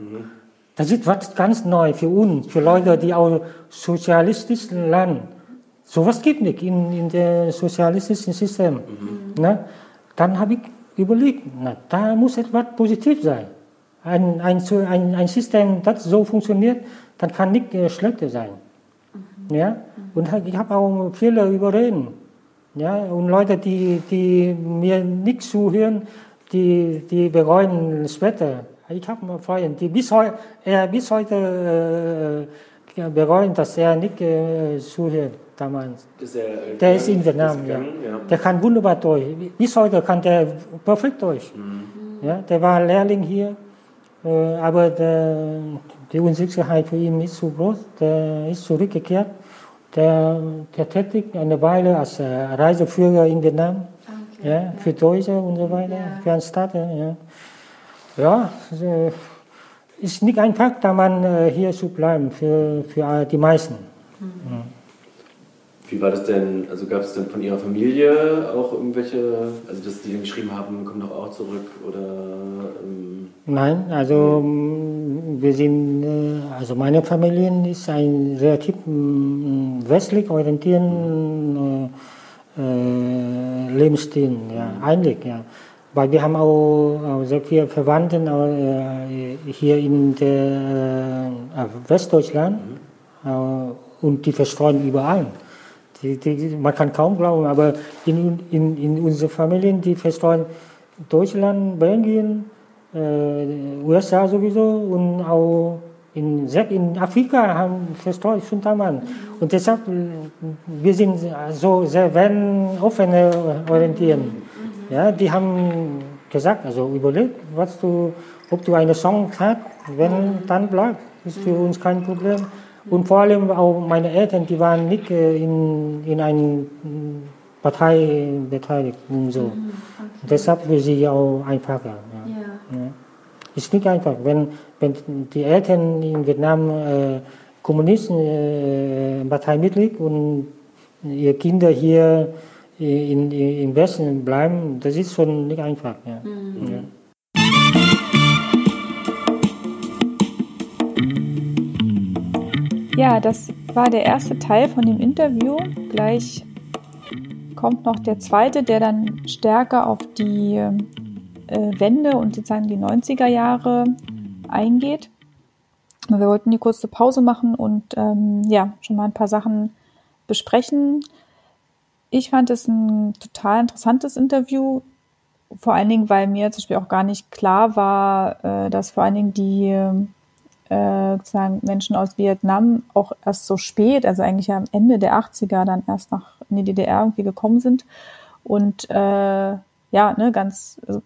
Das ist was ganz neu für uns, für Leute, die aus sozialistischen Land. Sowas gibt nicht in, in dem sozialistischen System. Ne? Dann habe ich überlegt, na, da muss etwas positiv sein. Ein, ein, ein, ein System, das so funktioniert, dann kann nicht äh, schlechter sein. Ja? Und ich habe auch viele überreden. Ja? Und Leute, die, die mir nicht zuhören, die, die bereuen später. Ich habe Freunde, die bis, heu, er bis heute äh, bereuen, dass er nicht äh, zuhört damals. Ist er, äh, Der ist in Vietnam, ja. gegangen, ja. Der kann wunderbar Deutsch. Bis heute kann der perfekt Deutsch. Ja, der war Lehrling hier, äh, aber der, die Unsicherheit für ihn ist zu groß. Der ist zurückgekehrt. Der, der tätigt eine Weile als äh, Reiseführer in Vietnam, Okay. ja, für Deutsche und so weiter, Ja. für einen Staat. Ja, ja ist nicht einfach, da man hier zu bleiben für, für die meisten. Wie war das denn, also gab es denn von Ihrer Familie auch irgendwelche, also dass die dann geschrieben haben, komm doch auch zurück oder ähm, Nein, also wir sind, äh, also meine Familie ist ein relativ westlich orientierten äh, äh, Lebensstil, ja, eigentlich, ja. Weil wir haben auch, sehr viele Verwandte äh, hier in der, Westdeutschland äh, und die verstreuen überall. Die, die, man kann kaum glauben, aber in, in, in unsere Familien, die verstreuen Deutschland, Belgien, äh, USA sowieso und auch in, in Afrika haben verstreut schon damals. Und deshalb, äh, wir sind so sehr werden offene orientieren. Ja, die haben gesagt, also überleg, was du, ob du eine Chance hast, wenn dann bleib, ist für uns kein Problem. Und vor allem auch meine Eltern, die waren nicht äh, in, in einer Partei beteiligt und so. Deshalb für sie auch einfacher. Ja. Ja. Ja. Ist nicht einfach, wenn, wenn die Eltern in Vietnam äh, Kommunisten, äh, Parteimitglied und ihre Kinder hier in, in, im Westen bleiben, das ist schon nicht einfach. Ja. Ja, das war der erste Teil von dem Interview. Gleich kommt noch der zweite, der dann stärker auf die äh, Wende und sozusagen die 90er Jahre eingeht. Wir wollten die kurze Pause machen und ähm, ja, schon mal ein paar Sachen besprechen. Ich fand es ein total interessantes Interview, vor allen Dingen, weil mir zum Beispiel auch gar nicht klar war, äh, dass vor allen Dingen die äh, sozusagen Menschen aus Vietnam auch erst so spät, also eigentlich am Ende der 80er dann erst nach in die DDR irgendwie gekommen sind und äh, ja, ne, ganz also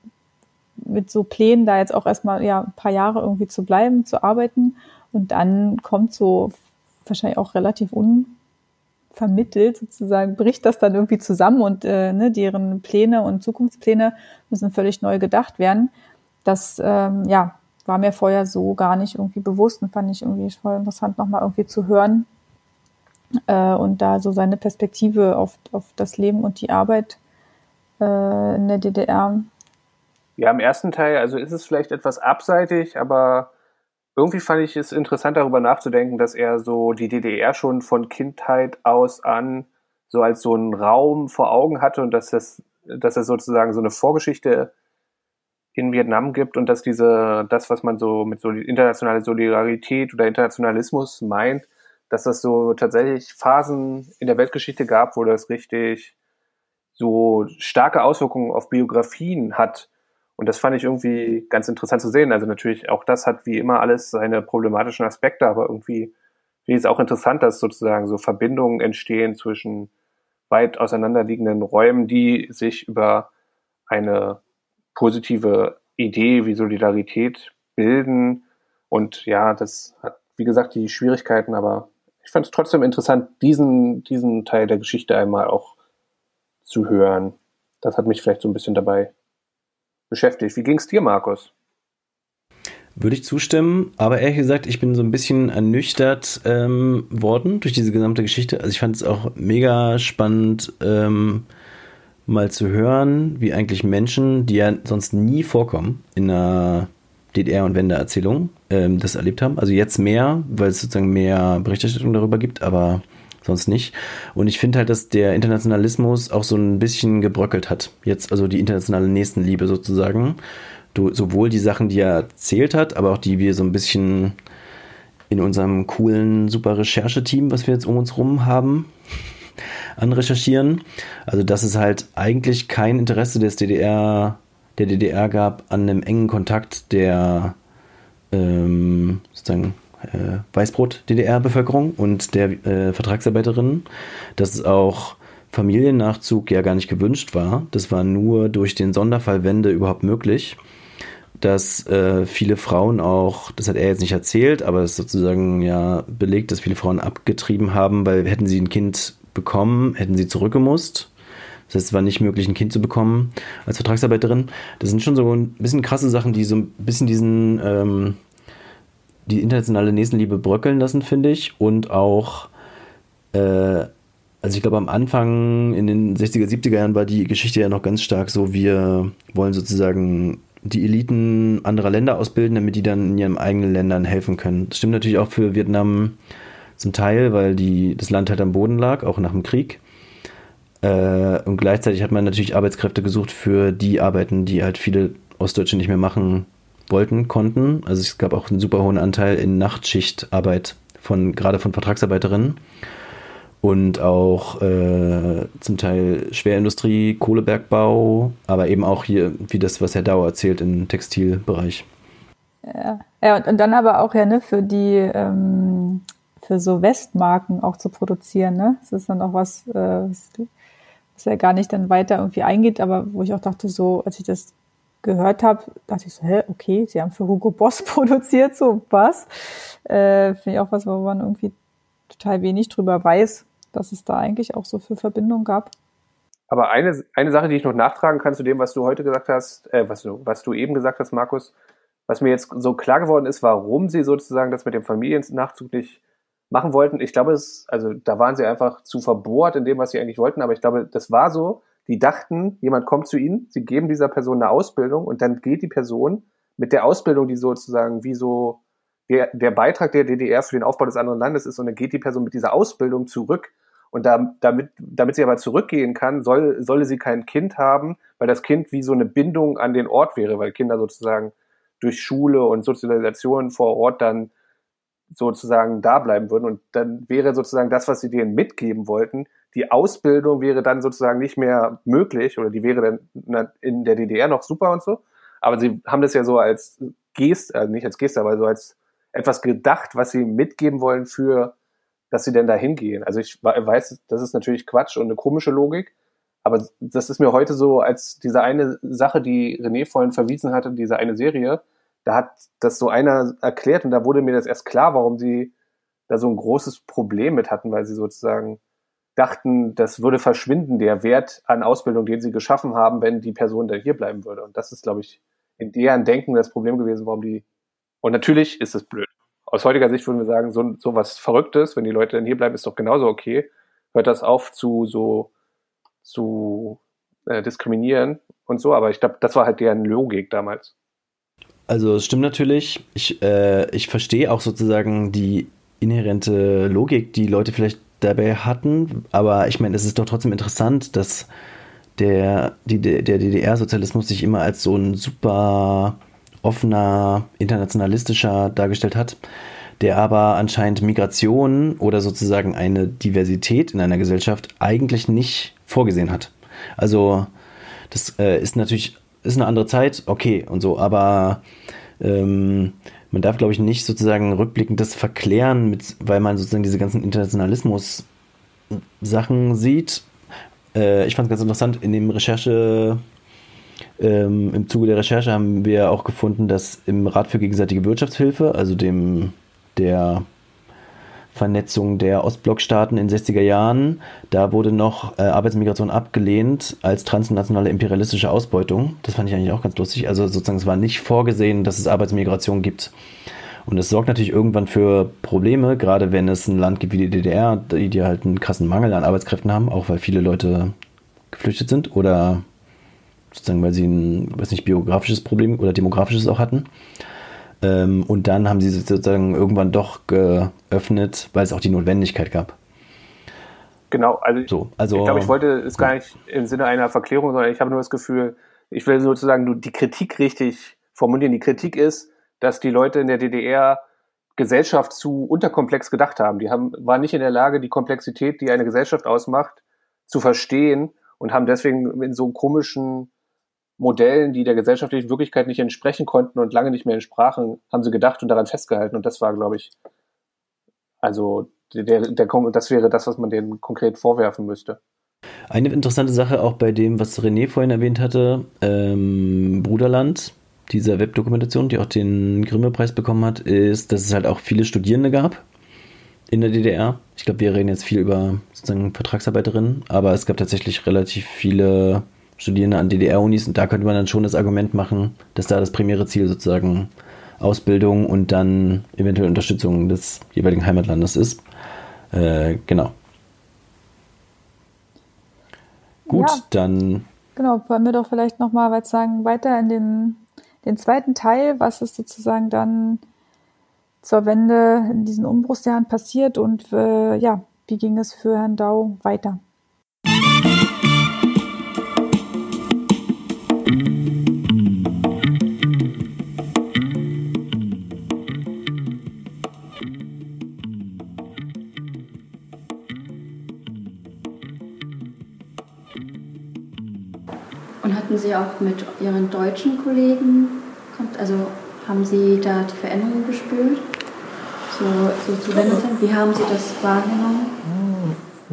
mit so Plänen da jetzt auch erstmal ja ein paar Jahre irgendwie zu bleiben, zu arbeiten und dann kommt so wahrscheinlich auch relativ unvermittelt sozusagen bricht das dann irgendwie zusammen und äh, ne, deren Pläne und Zukunftspläne müssen völlig neu gedacht werden. Das ähm, ja war mir vorher so gar nicht irgendwie bewusst und fand ich irgendwie voll interessant, nochmal irgendwie zu hören äh, und da so seine Perspektive auf, auf das Leben und die Arbeit äh, in der DDR. Ja, im ersten Teil, also ist es vielleicht etwas abseitig, aber irgendwie fand ich es interessant, darüber nachzudenken, dass er so die DDR schon von Kindheit aus an so als so einen Raum vor Augen hatte und dass das, dass er sozusagen so eine Vorgeschichte in Vietnam gibt und dass diese, das, was man so mit so internationale Solidarität oder Internationalismus meint, dass das so tatsächlich Phasen in der Weltgeschichte gab, wo das richtig so starke Auswirkungen auf Biografien hat. Und das fand ich irgendwie ganz interessant zu sehen. Also natürlich auch das hat wie immer alles seine problematischen Aspekte, aber irgendwie finde ich es auch interessant, dass sozusagen so Verbindungen entstehen zwischen weit auseinanderliegenden Räumen, die sich über eine positive Idee wie Solidarität bilden. Und ja, das hat, wie gesagt, die Schwierigkeiten, aber ich fand es trotzdem interessant, diesen, diesen Teil der Geschichte einmal auch zu hören. Das hat mich vielleicht so ein bisschen dabei beschäftigt. Wie ging es dir, Markus? Würde ich zustimmen, aber ehrlich gesagt, ich bin so ein bisschen ernüchtert ähm, worden durch diese gesamte Geschichte. Also ich fand es auch mega spannend, ähm, mal zu hören, wie eigentlich Menschen, die ja sonst nie vorkommen in einer DDR- und Wendeerzählung, ähm, das erlebt haben. Also jetzt mehr, weil es sozusagen mehr Berichterstattung darüber gibt, aber sonst nicht. Und ich finde halt, dass der Internationalismus auch so ein bisschen gebröckelt hat. Jetzt also die internationale Nächstenliebe sozusagen. Du, sowohl die Sachen, die er erzählt hat, aber auch die wir so ein bisschen in unserem coolen, super Rechercheteam, was wir jetzt um uns rum haben, anrecherchieren. Also, dass es halt eigentlich kein Interesse des DDR, der DDR gab an einem engen Kontakt der ähm, sozusagen äh, Weißbrot-DDR-Bevölkerung und der äh, Vertragsarbeiterinnen. Dass es auch Familiennachzug ja gar nicht gewünscht war. Das war nur durch den Sonderfall Wende überhaupt möglich dass äh, viele Frauen auch, das hat er jetzt nicht erzählt, aber es ist sozusagen ja belegt, dass viele Frauen abgetrieben haben, weil hätten sie ein Kind bekommen, hätten sie zurückgemusst. Das heißt, es war nicht möglich, ein Kind zu bekommen als Vertragsarbeiterin. Das sind schon so ein bisschen krasse Sachen, die so ein bisschen diesen, ähm, die internationale Nächstenliebe bröckeln lassen, finde ich. Und auch, äh, also ich glaube, am Anfang in den 60er, 70er Jahren war die Geschichte ja noch ganz stark so, wir wollen sozusagen die Eliten anderer Länder ausbilden, damit die dann in ihren eigenen Ländern helfen können. Das stimmt natürlich auch für Vietnam zum Teil, weil die, das Land halt am Boden lag, auch nach dem Krieg. Äh, und gleichzeitig hat man natürlich Arbeitskräfte gesucht für die Arbeiten, die halt viele Ostdeutsche nicht mehr machen wollten, konnten. Also es gab auch einen super hohen Anteil in Nachtschichtarbeit von, gerade von Vertragsarbeiterinnen. Und auch äh, zum Teil Schwerindustrie, Kohlebergbau, aber eben auch hier, wie das, was Herr Dauer erzählt, im Textilbereich. Ja, ja und, und dann aber auch ja ne, für die ähm, für so Westmarken auch zu produzieren. Ne? Das ist dann auch was, äh, was, was ja gar nicht dann weiter irgendwie eingeht, aber wo ich auch dachte, so, als ich das gehört habe, dachte ich so, hä, okay, sie haben für Hugo Boss produziert, so was. Äh, Finde ich auch was, wo man irgendwie total wenig drüber weiß, dass es da eigentlich auch so für Verbindungen gab. Aber eine, eine Sache, die ich noch nachtragen kann zu dem, was du heute gesagt hast, äh, was, was du eben gesagt hast, Markus, was mir jetzt so klar geworden ist, warum sie sozusagen das mit dem Familiennachzug nicht machen wollten. Ich glaube, es, also da waren sie einfach zu verbohrt in dem, was sie eigentlich wollten, aber ich glaube, das war so. Die dachten, jemand kommt zu ihnen, sie geben dieser Person eine Ausbildung und dann geht die Person mit der Ausbildung, die sozusagen wie so der, der Beitrag der DDR für den Aufbau des anderen Landes ist und dann geht die Person mit dieser Ausbildung zurück und da, damit, damit sie aber zurückgehen kann, soll, solle sie kein Kind haben, weil das Kind wie so eine Bindung an den Ort wäre, weil Kinder sozusagen durch Schule und Sozialisation vor Ort dann sozusagen da bleiben würden. Und dann wäre sozusagen das, was sie denen mitgeben wollten, die Ausbildung wäre dann sozusagen nicht mehr möglich oder die wäre dann in der DDR noch super und so. Aber sie haben das ja so als Geste, also nicht als Geste, aber so als etwas gedacht, was sie mitgeben wollen für, dass sie denn da hingehen. Also ich weiß, das ist natürlich Quatsch und eine komische Logik, aber das ist mir heute so als diese eine Sache, die René vorhin verwiesen hatte, diese eine Serie, da hat das so einer erklärt und da wurde mir das erst klar, warum sie da so ein großes Problem mit hatten, weil sie sozusagen dachten, das würde verschwinden, der Wert an Ausbildung, den sie geschaffen haben, wenn die Person da hier bleiben würde. Und das ist, glaube ich, in deren Denken das Problem gewesen, warum die. Und natürlich ist es blöd. Aus heutiger Sicht würden wir sagen, so, so was Verrücktes, wenn die Leute dann hier bleiben, ist doch genauso okay. Hört das auf zu so zu äh, diskriminieren und so, aber ich glaube, das war halt deren Logik damals. Also es stimmt natürlich. Ich, äh, ich verstehe auch sozusagen die inhärente Logik, die Leute vielleicht dabei hatten, aber ich meine, es ist doch trotzdem interessant, dass der, der DDR-Sozialismus sich immer als so ein super offener, internationalistischer dargestellt hat, der aber anscheinend Migration oder sozusagen eine Diversität in einer Gesellschaft eigentlich nicht vorgesehen hat. Also das äh, ist natürlich ist eine andere Zeit, okay und so, aber ähm, man darf, glaube ich, nicht sozusagen rückblickend das verklären, mit, weil man sozusagen diese ganzen Internationalismus-Sachen sieht. Äh, ich fand es ganz interessant, in dem Recherche, ähm, im Zuge der Recherche haben wir auch gefunden, dass im Rat für gegenseitige Wirtschaftshilfe, also dem der Vernetzung der Ostblockstaaten in den 60er Jahren. Da wurde noch äh, Arbeitsmigration abgelehnt als transnationale imperialistische Ausbeutung. Das fand ich eigentlich auch ganz lustig. Also sozusagen, es war nicht vorgesehen, dass es Arbeitsmigration gibt. Und es sorgt natürlich irgendwann für Probleme, gerade wenn es ein Land gibt wie die DDR, die, die halt einen krassen Mangel an Arbeitskräften haben, auch weil viele Leute geflüchtet sind oder sozusagen, weil sie ein, weiß nicht, biografisches Problem oder demografisches auch hatten. Ähm, und dann haben sie sozusagen irgendwann doch geöffnet, weil es auch die Notwendigkeit gab. Genau, also, so, also ich glaube, ich wollte es gar nicht im Sinne einer Verklärung, sondern ich habe nur das Gefühl, ich will sozusagen die Kritik richtig formulieren. Die Kritik ist, dass die Leute in der DDR Gesellschaft zu unterkomplex gedacht haben. Die haben, waren nicht in der Lage, die Komplexität, die eine Gesellschaft ausmacht, zu verstehen und haben deswegen in so komischen Modellen, die der gesellschaftlichen Wirklichkeit nicht entsprechen konnten und lange nicht mehr entsprachen, haben sie gedacht und daran festgehalten. Und das war, glaube ich, also der, der, das wäre das, was man denen konkret vorwerfen müsste. Eine interessante Sache auch bei dem, was René vorhin erwähnt hatte, ähm, Bruderland, dieser Webdokumentation, die auch den Grimme-Preis bekommen hat, ist, dass es halt auch viele Studierende gab in der DDR. Ich glaube, wir reden jetzt viel über sozusagen Vertragsarbeiterinnen, aber es gab tatsächlich relativ viele Studierende an DDR-Unis und da könnte man dann schon das Argument machen, dass da das primäre Ziel sozusagen Ausbildung und dann eventuell Unterstützung des jeweiligen Heimatlandes ist. Äh, genau. Gut, ja, dann. Genau, wollen wir doch vielleicht nochmal was sagen, weiter in den, den zweiten Teil, was ist sozusagen dann zur Wende in diesen Umbruchsjahren passiert und äh, ja, wie ging es für Herrn Dau weiter? Sie auch mit Ihren deutschen Kollegen, also haben Sie da die Veränderung gespürt? So, so zu Wendelten? Wie haben Sie das wahrgenommen?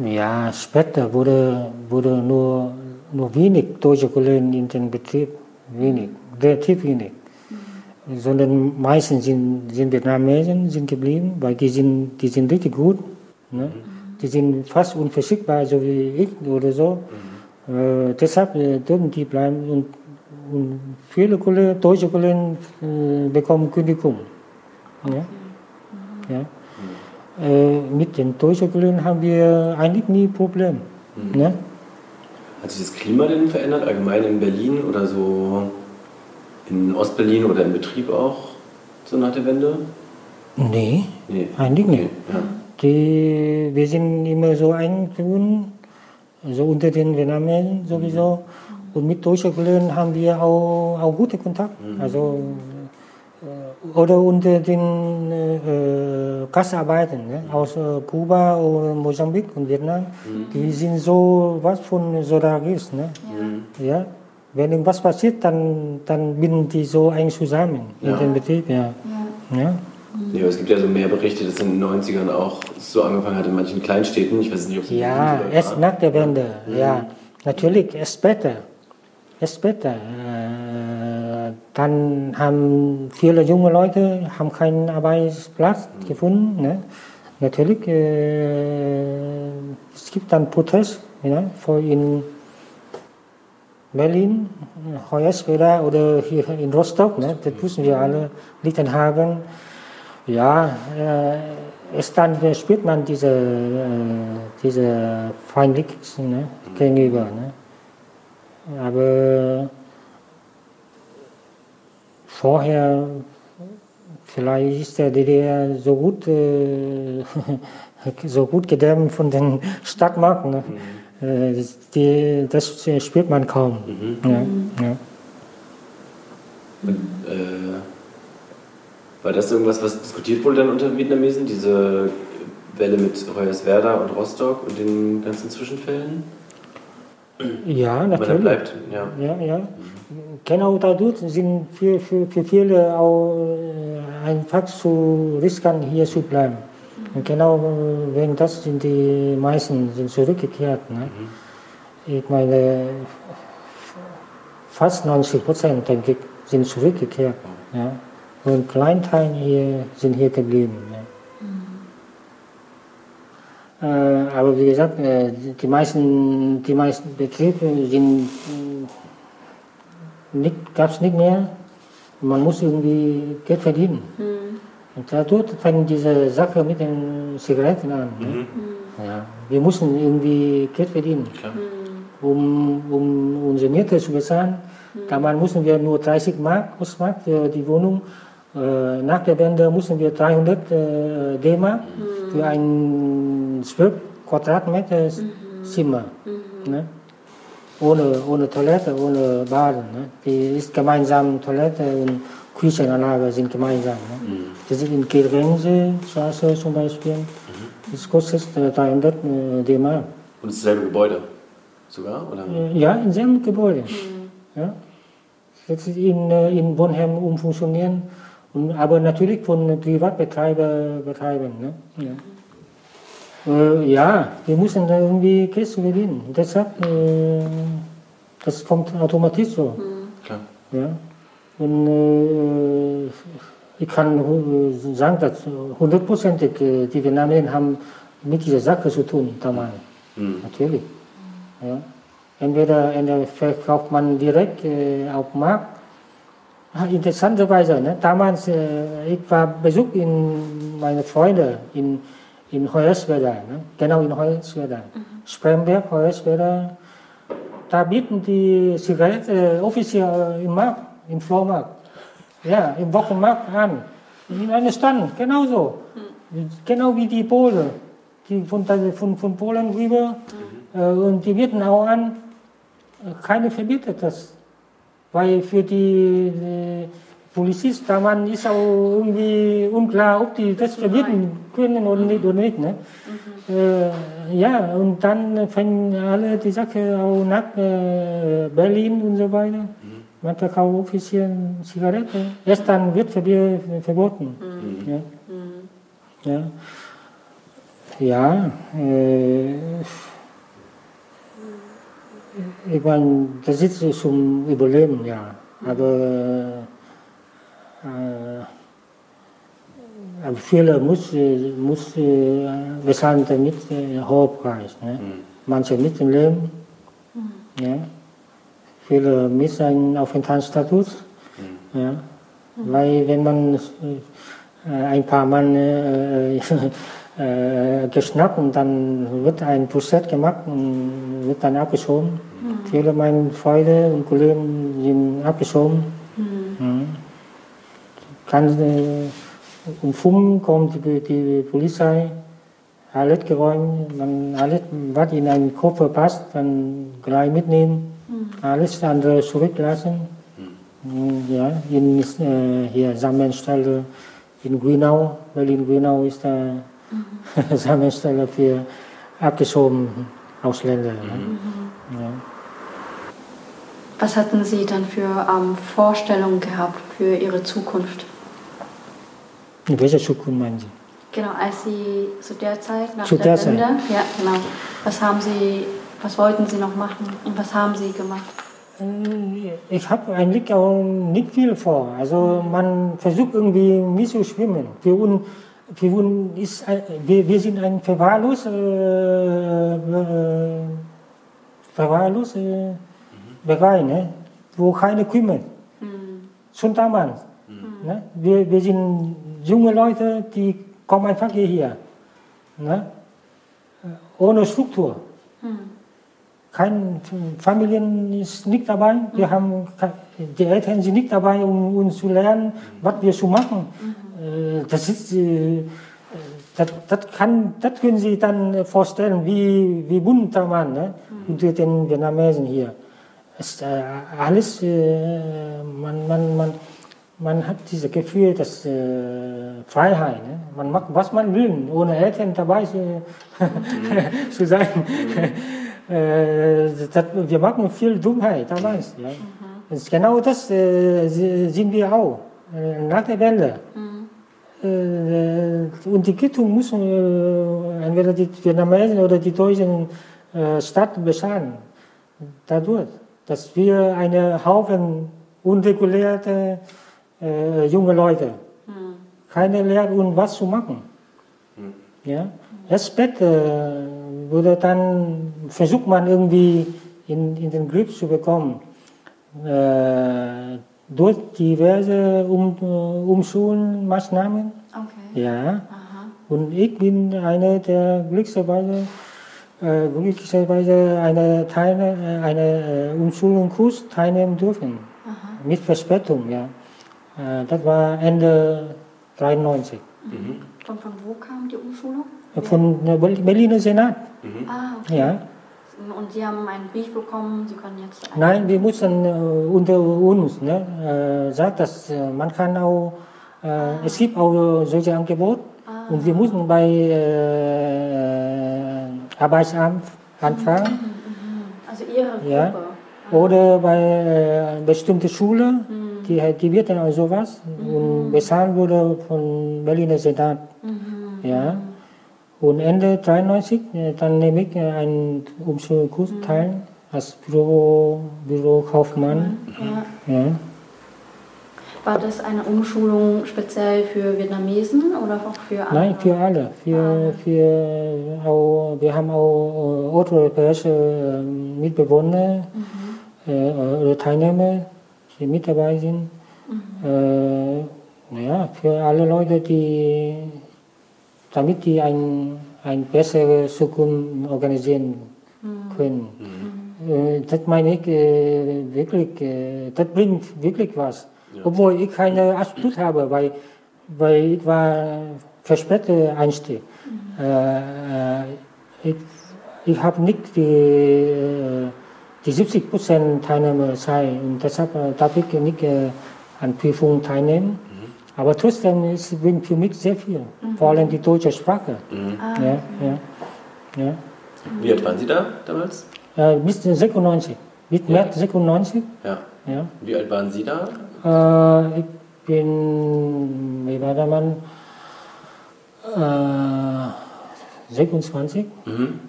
Ja, später wurde, wurde nur, nur wenig deutsche Kollegen in den Betrieb, wenig, relativ wenig. Mhm. Sondern meistens sind, sind Vietnamesen sind geblieben, weil die sind, die sind richtig gut. Ne? Mhm. Die sind fast unverzichtbar, so wie ich oder so. Mhm. Äh, deshalb äh, dürfen die bleiben und, und viele Kollegen, deutsche Kollegen äh, bekommen Kündigung. Ja? Ja? Äh, mit den deutschen Kollegen haben wir eigentlich nie Probleme. Mhm. Ne? Hat sich das Klima denn verändert, allgemein in Berlin oder so in Ostberlin oder im Betrieb auch, so nach der Wende? Nee, Nee. eigentlich nicht. Ja. Die, wir sind immer so eingebunden, so unter den Vietnamesen sowieso. Und mit deutschen Kollegen haben wir auch, auch gute Kontakt. Also, äh, oder unter den äh, Gastarbeitern ne? aus äh, Kuba oder Mosambik und Vietnam. Die sind so was von Soldaris. Ne? Ja. Wenn irgendwas passiert, dann, dann binden die so eng zusammen in Ja. den Betrieb. Ja. Ja. Nee, aber es gibt ja so mehr Berichte, dass in den 90ern auch so angefangen hat in manchen Kleinstädten. Ich weiß nicht, ob es Ja, erst nach der Wende. Ja, natürlich, erst später. Erst später. Äh, dann haben viele junge Leute haben keinen Arbeitsplatz gefunden. Ne? Natürlich, äh, es gibt dann Protest ja, vor in Berlin, Hoyerswerda oder hier in Rostock. Ne? Das wissen wir alle, Lichten haben. Ja, äh, erst dann spürt man diese, äh, diese Feindlichkeiten ne, gegenüber. Ne. Aber vorher, vielleicht ist der DDR so gut, äh, so gut gedämmt von den Stadtmarken. Ne. Äh, das, die, das spürt man kaum. Ja, ja. Und, äh, war das irgendwas, was diskutiert wurde dann unter Vietnamesen? Diese Welle mit Hoyerswerda und Rostock und den ganzen Zwischenfällen? ja natürlich. bleibt, ja. Ja, ja. Genau dadurch sind für, für, für viele auch äh, einfach zu riskant, hier zu bleiben. Und genau äh, wegen das sind die meisten sind zurückgekehrt. Ne? Ich meine, fast 90 Prozent, denke ich, sind zurückgekehrt. Ja? Und ein Kleinteil hier sind hier geblieben. Ja? Äh, aber wie gesagt, äh, die meisten, die meisten Betriebe sind nicht, gab es nicht mehr. Man muss irgendwie Geld verdienen. Und dadurch fängt diese Sache mit den Zigaretten an. Ne? Ja. Wir mussten irgendwie Geld verdienen, Klar. um, um unsere Miete zu bezahlen. Damals mussten wir nur 30 Mark, Ostmark für die Wohnung. Äh, nach der Wende mussten wir 300 äh, D-Mark für ein 12 Quadratmeter Zimmer. Ne? ohne, ohne Toilette, ohne Baden. Ne? Die ist gemeinsam Toilette und Küchenanlage sind gemeinsam. Ne? Das ist in Grenze Straße zum Beispiel. Das kostet äh, 300 äh, D-Mark. Und dasselbe Gebäude sogar? Oder? Ja, in selben Gebäude. Ja. Das ist in, in Bonheim umfunktionieren. Und, aber natürlich von Privatbetreiber betreiben. Ne? Ja. Äh, ja, wir müssen da irgendwie Geld verdienen. Deshalb, äh, das kommt automatisch so. Klar. Ja. Und äh, ich kann äh, sagen, dass hundertprozentig äh, die Vietnamesen haben mit dieser Sache zu tun damals. Natürlich. Ja. Entweder, entweder verkauft man direkt äh, auf dem Markt. Ah, Interessanterweise, ne? damals, äh, ich war Besuch in meine Freunde in, in Hoyerswerda, ne? genau in Hoyerswerda. Spremberg, Hoyerswerda. Da bieten die Zigaretten äh, offiziell im Markt, im Flohmarkt. Ja, im Wochenmarkt an. In einem Stand, genauso. Genau wie die Polen. Die von, von, von Polen rüber. Äh, und die bieten auch an. Keine verbietet das. Weil für die äh, Polizisten damals ist auch irgendwie unklar, ob die das verbieten können oder nicht. Oder nicht ne? äh, ja, und dann fangen alle die Sache auch nach äh, Berlin und so weiter. Man verkauft offiziell Zigaretten. Erst dann wird verbi- verboten. Ja. Ja. Ja, äh, ich meine, das ist zum Überleben, ja. Aber, äh, viele muss, äh, muss äh, bezahlen damit äh, hohen Preis. Ne? Manche mit dem Leben, ja. viele mit einem Aufenthaltsstatus. Ja. Weil wenn man äh, ein paar Mann äh, geschnappt und dann wird ein Prozess gemacht und wird dann abgeschoben. Viele meiner Freunde und Kollegen sind abgeschoben. Mhm. Kann, äh, um fünf kommt die, die Polizei, alles geräumt, man alles, was in einen Koffer passt, dann gleich mitnehmen, alles andere zurücklassen. Ja, in äh, hier Sammelstelle in Grünau, Berlin-Grünau ist da Sammelstelle für abgeschoben Ausländer. Ne? Ja. Was hatten Sie dann für ähm, Vorstellungen gehabt für Ihre Zukunft? In welcher Zukunft meinen Sie? Genau, als Sie zu der Zeit nach Zu der, der Zeit? Wende, ja genau. Was haben Sie, was wollten Sie noch machen und was haben Sie gemacht? Äh, Ich habe eigentlich auch nicht viel vor. Also man versucht irgendwie mitzuschwimmen. Für uns, für uns ist, ein- wir, wir sind ein verwahrlos, äh, äh, verwahrlos äh, Bereich, ne? wo keine kümmern. Schon damals. Ne? Wir, wir sind junge Leute, die kommen einfach hierher. Ne? Ohne Struktur. Kein Familien ist nicht dabei. Wir haben ke- die Eltern sind nicht dabei, um uns zu lernen, was wir zu machen. Äh, Das ist äh, das, das, kann, das können Sie dann vorstellen, wie, wie bunt da man ne? unter den Vietnamesen hier. Es, ist, äh, alles, äh, man, man, man, man hat dieses Gefühl, dass äh, Freiheit. Ne? Man macht, was man will, ohne Eltern dabei zu, zu sein. äh, das, wir machen viel Dummheit damals. Ja? Genau das äh, sind wir auch. Äh, nach der Wende. Äh, und die Quittung müssen äh, entweder die Vietnamesen oder die Deutschen äh, Stadt bezahlen. Dadurch, dass wir eine Haufen unregulierte äh, junge Leute, keiner lehrt uns was zu machen. Ja? Erst später wurde dann versucht man irgendwie in, in den Griff zu bekommen. Äh, durch diverse um, äh, Umschulmaßnahmen. Okay. Ja. Aha. Und ich bin einer der glücklicherweise, äh, glücklicherweise eine, Teilne äh, eine äh, Umschulungskurs teilnehmen dürfen. Mit Verspätung, ja. Äh, das war Ende 93. Von, von wo kam die Umschulung? Von der Ber- Berliner Senat. Ah, okay. Ja. Und Sie haben einen Brief bekommen, Sie können jetzt... Nein, wir mussten äh, unter uns ne, äh, sagen, dass äh, man kann auch, äh, es gibt auch solche Angebote und wir mussten bei äh, Arbeitsamt anfangen Also Ihre Gruppe. Ja. oder bei äh, bestimmten Schulen, die, die wird dann auch sowas und bezahlt wurde von Berliner Senat. Ja. Und Ende 93, äh, dann nehme ich äh, einen Umschulkurs teil als Büro, Bürokaufmann. Ja. Ja. War das eine Umschulung speziell für Vietnamesen oder auch für andere? Nein, für alle. Für, für auch, wir haben auch osteuropäische äh, Mitbewohner äh, oder Teilnehmer, die mit dabei sind. Äh, naja, für alle Leute, die, damit die ein, ein bessere Zukunft organisieren können. Äh, das meine ich äh, wirklich, äh, das bringt wirklich was. Obwohl ich keine Abschluss habe, weil, weil ich war verspäteter Einstieg. Äh, ich ich habe nicht die, die 70 Prozent Teilnehmerzahl und deshalb darf ich nicht an Prüfungen teilnehmen. Aber trotzdem es bringt für mich sehr viel, vor allem die deutsche Sprache. Ja, ja, ja. Wie alt waren Sie da damals? Äh, bis 96, bis März 96. Ja. Ja. Wie alt waren Sie da? Äh, ich bin, wie war der Mann? Äh, 26, Mhm.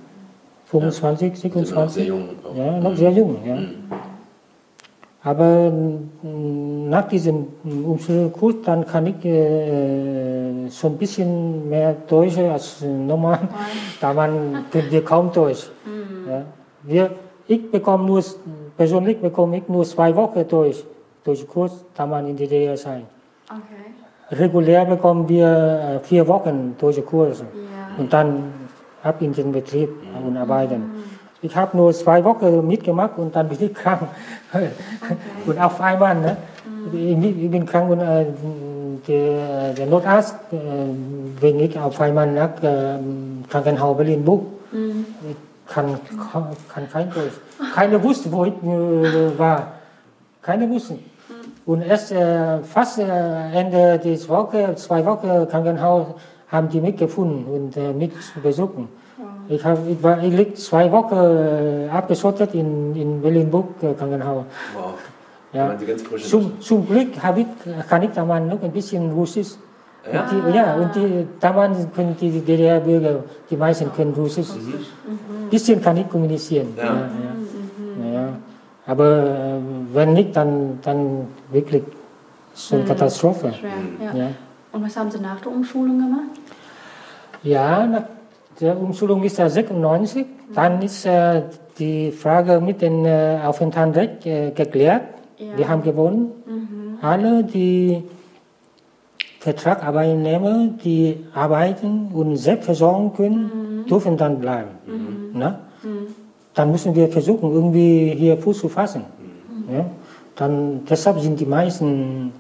25, Sie waren noch sehr 26. jung. auch. Ja, noch sehr jung. Ja. Aber mm, nach diesem Umschulkurs, dann kann ich äh, so ein bisschen mehr Deutsch als normal. Da man können wir kaum Deutsch. Ja. Wir, ich bekomme nur, persönlich bekomme ich nur zwei Wochen Deutsch, Deutschkurs, da man in der DDR sein. Okay. Regulär bekommen wir äh, vier Wochen deutsche Kurse Ja. und dann ab in den Betrieb und arbeiten. Ich habe nur zwei Wochen mitgemacht und dann bin ich krank. und auf einmal, ne? ich, ich bin krank und äh, der, der Notarzt, äh, wenn ich auf einmal nach äh, Krankenhaus Berlin buch, ich kann, kann kein Deutsch. Keiner wusste, wo ich äh, war. Keiner wusste. Und erst äh, fast äh, Ende des Woche, zwei Wochen Krankenhaus, haben die mich gefunden und äh, mich besuchen. Ich, hab, ich, war, ich lieg zwei Wochen äh, abgeschottet in, in Berlin-Burg äh, Krankenhaus. Wow. Ja. Zum, zum Glück habe ich, kann ich damals noch ein bisschen Russisch. Ja? Und die, ja, und die, damals können die DDR-Bürger, die meisten können Russisch. Ein bisschen kann ich kommunizieren. Ja. Ja. Ja, ja. Aber äh, wenn nicht, dann, dann wirklich so eine Katastrophe. Schwer, ja. Ja. Und was haben Sie nach der Umschulung gemacht? Ja, nach der Umschulung ist ja 96. Dann ist äh, die Frage mit dem äh, Aufenthaltsrecht äh, geklärt. Ja. Wir haben gewonnen. Alle, die Vertragsarbeitnehmer, die arbeiten und selbst versorgen können, dürfen dann bleiben. Na? Dann müssen wir versuchen, irgendwie hier Fuß zu fassen. Ja? Dann, deshalb sind die meisten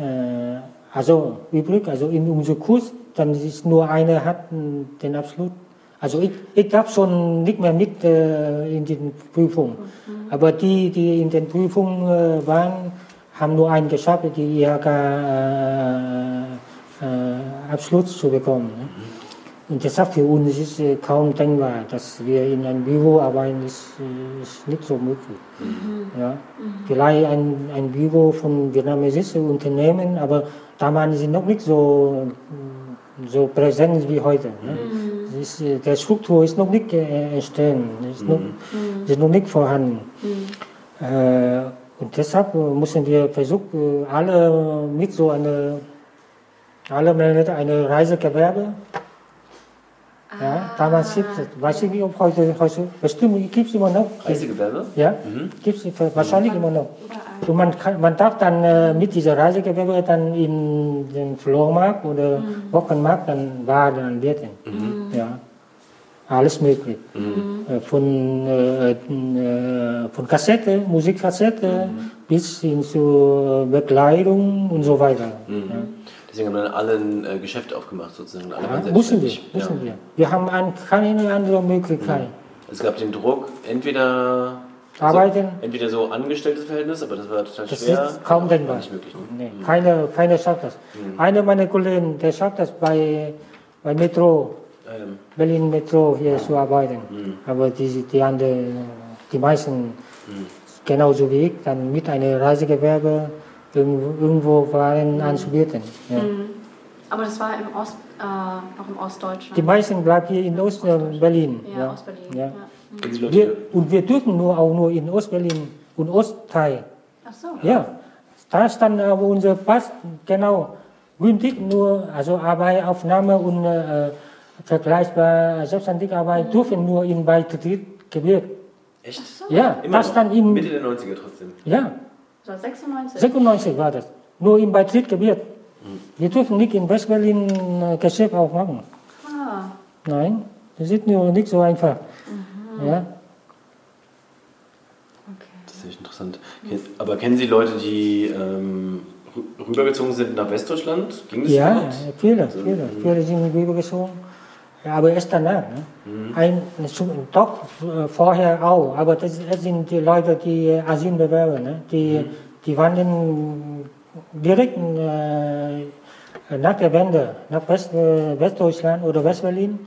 äh, also übrig, also in unserem Kurs, dann ist nur einer hat den Absolut. Also ich, ich darf schon nicht mehr mit äh, in den Prüfungen. Aber die, die in den Prüfungen äh, waren, haben nur einen geschafft, die IHK äh, äh, Abschluss zu bekommen. Ne? Und deshalb für uns ist äh, kaum denkbar, dass wir in einem Büro arbeiten, ist, äh, ist nicht so möglich. Ja. Vielleicht ein, ein Büro von vietnamesischen Unternehmen, aber damals sind noch nicht so, so präsent wie heute. Ne? Es Ist, äh, der Struktur ist noch nicht äh, entstanden, ist, noch, ist noch nicht vorhanden. Äh, und deshalb äh, müssen wir versuchen, alle mit so einer, alle melden eine Reisegewerbe. Ja, damals weiß ich nicht, ob heute, heute bestimmt gibt es immer noch. Reisegewerbe? Ja, gibt es wahrscheinlich immer noch. Und man, kann, man darf dann äh, mit dieser Reisegewerbe dann in den Flohmarkt oder Wochenmarkt dann Waren anbieten. Ja, alles möglich. Äh, Von, äh, äh, von Kassette, Musikkassette bis hin zu Bekleidung und so weiter. Ja. Deswegen haben dann alle ein äh, Geschäft aufgemacht sozusagen. Alle Ja, müssen wir, müssen ja. wir. Wir haben ein, keine andere Möglichkeit. Es gab den Druck, entweder Arbeiten. entweder so angestelltes Verhältnis, aber das war total Das schwer. ist kaum denkbar. Nicht möglich. Ne? Nee, keiner, keiner schafft das. Einer meiner Kollegen, der schafft das bei, bei Metro, Ähm, Berlin Metro hier zu arbeiten. Aber die, die anderen, die meisten, genauso wie ich, dann mit einem Reisegewerbe irgendwo, irgendwo waren anzubieten. Ja. Aber das war im Ost, äh, auch im Ostdeutschland. Die meisten bleiben hier in Ost-Berlin. ja, Ostberlin. Ja. Ja. Leute, Wir, und wir dürfen nur auch nur in Ostberlin und Ostteil. Ach so. Ja, da stand aber unser Pass genau gültig, nur also Arbeitsaufnahme und äh, vergleichbar Selbstständigarbeit dürfen nur in Beitrittsgebiet. echt? Ja, Immer das noch? dann im, Mitte der 90er trotzdem. ja, So 96. 96 war das, nur im Beitrittsgebiet. Wir dürfen nicht in Westberlin äh, Geschäft aufmachen. Ah, Nein, das ist nur nicht so einfach. Ja. okay. Das ist echt interessant. Aber kennen Sie Leute, die ähm, rü- rübergezogen sind nach Westdeutschland? Ging das Ja, überhaupt? viele, viele. Viele sind rübergezogen. Ja, aber erst danach. Ne? Ein, zum- doch äh, vorher auch, aber das, das sind die Leute, die äh, Asylbewerber, ne? die, die wandern direkt äh, nach der Wende nach West, äh, Westdeutschland oder Westberlin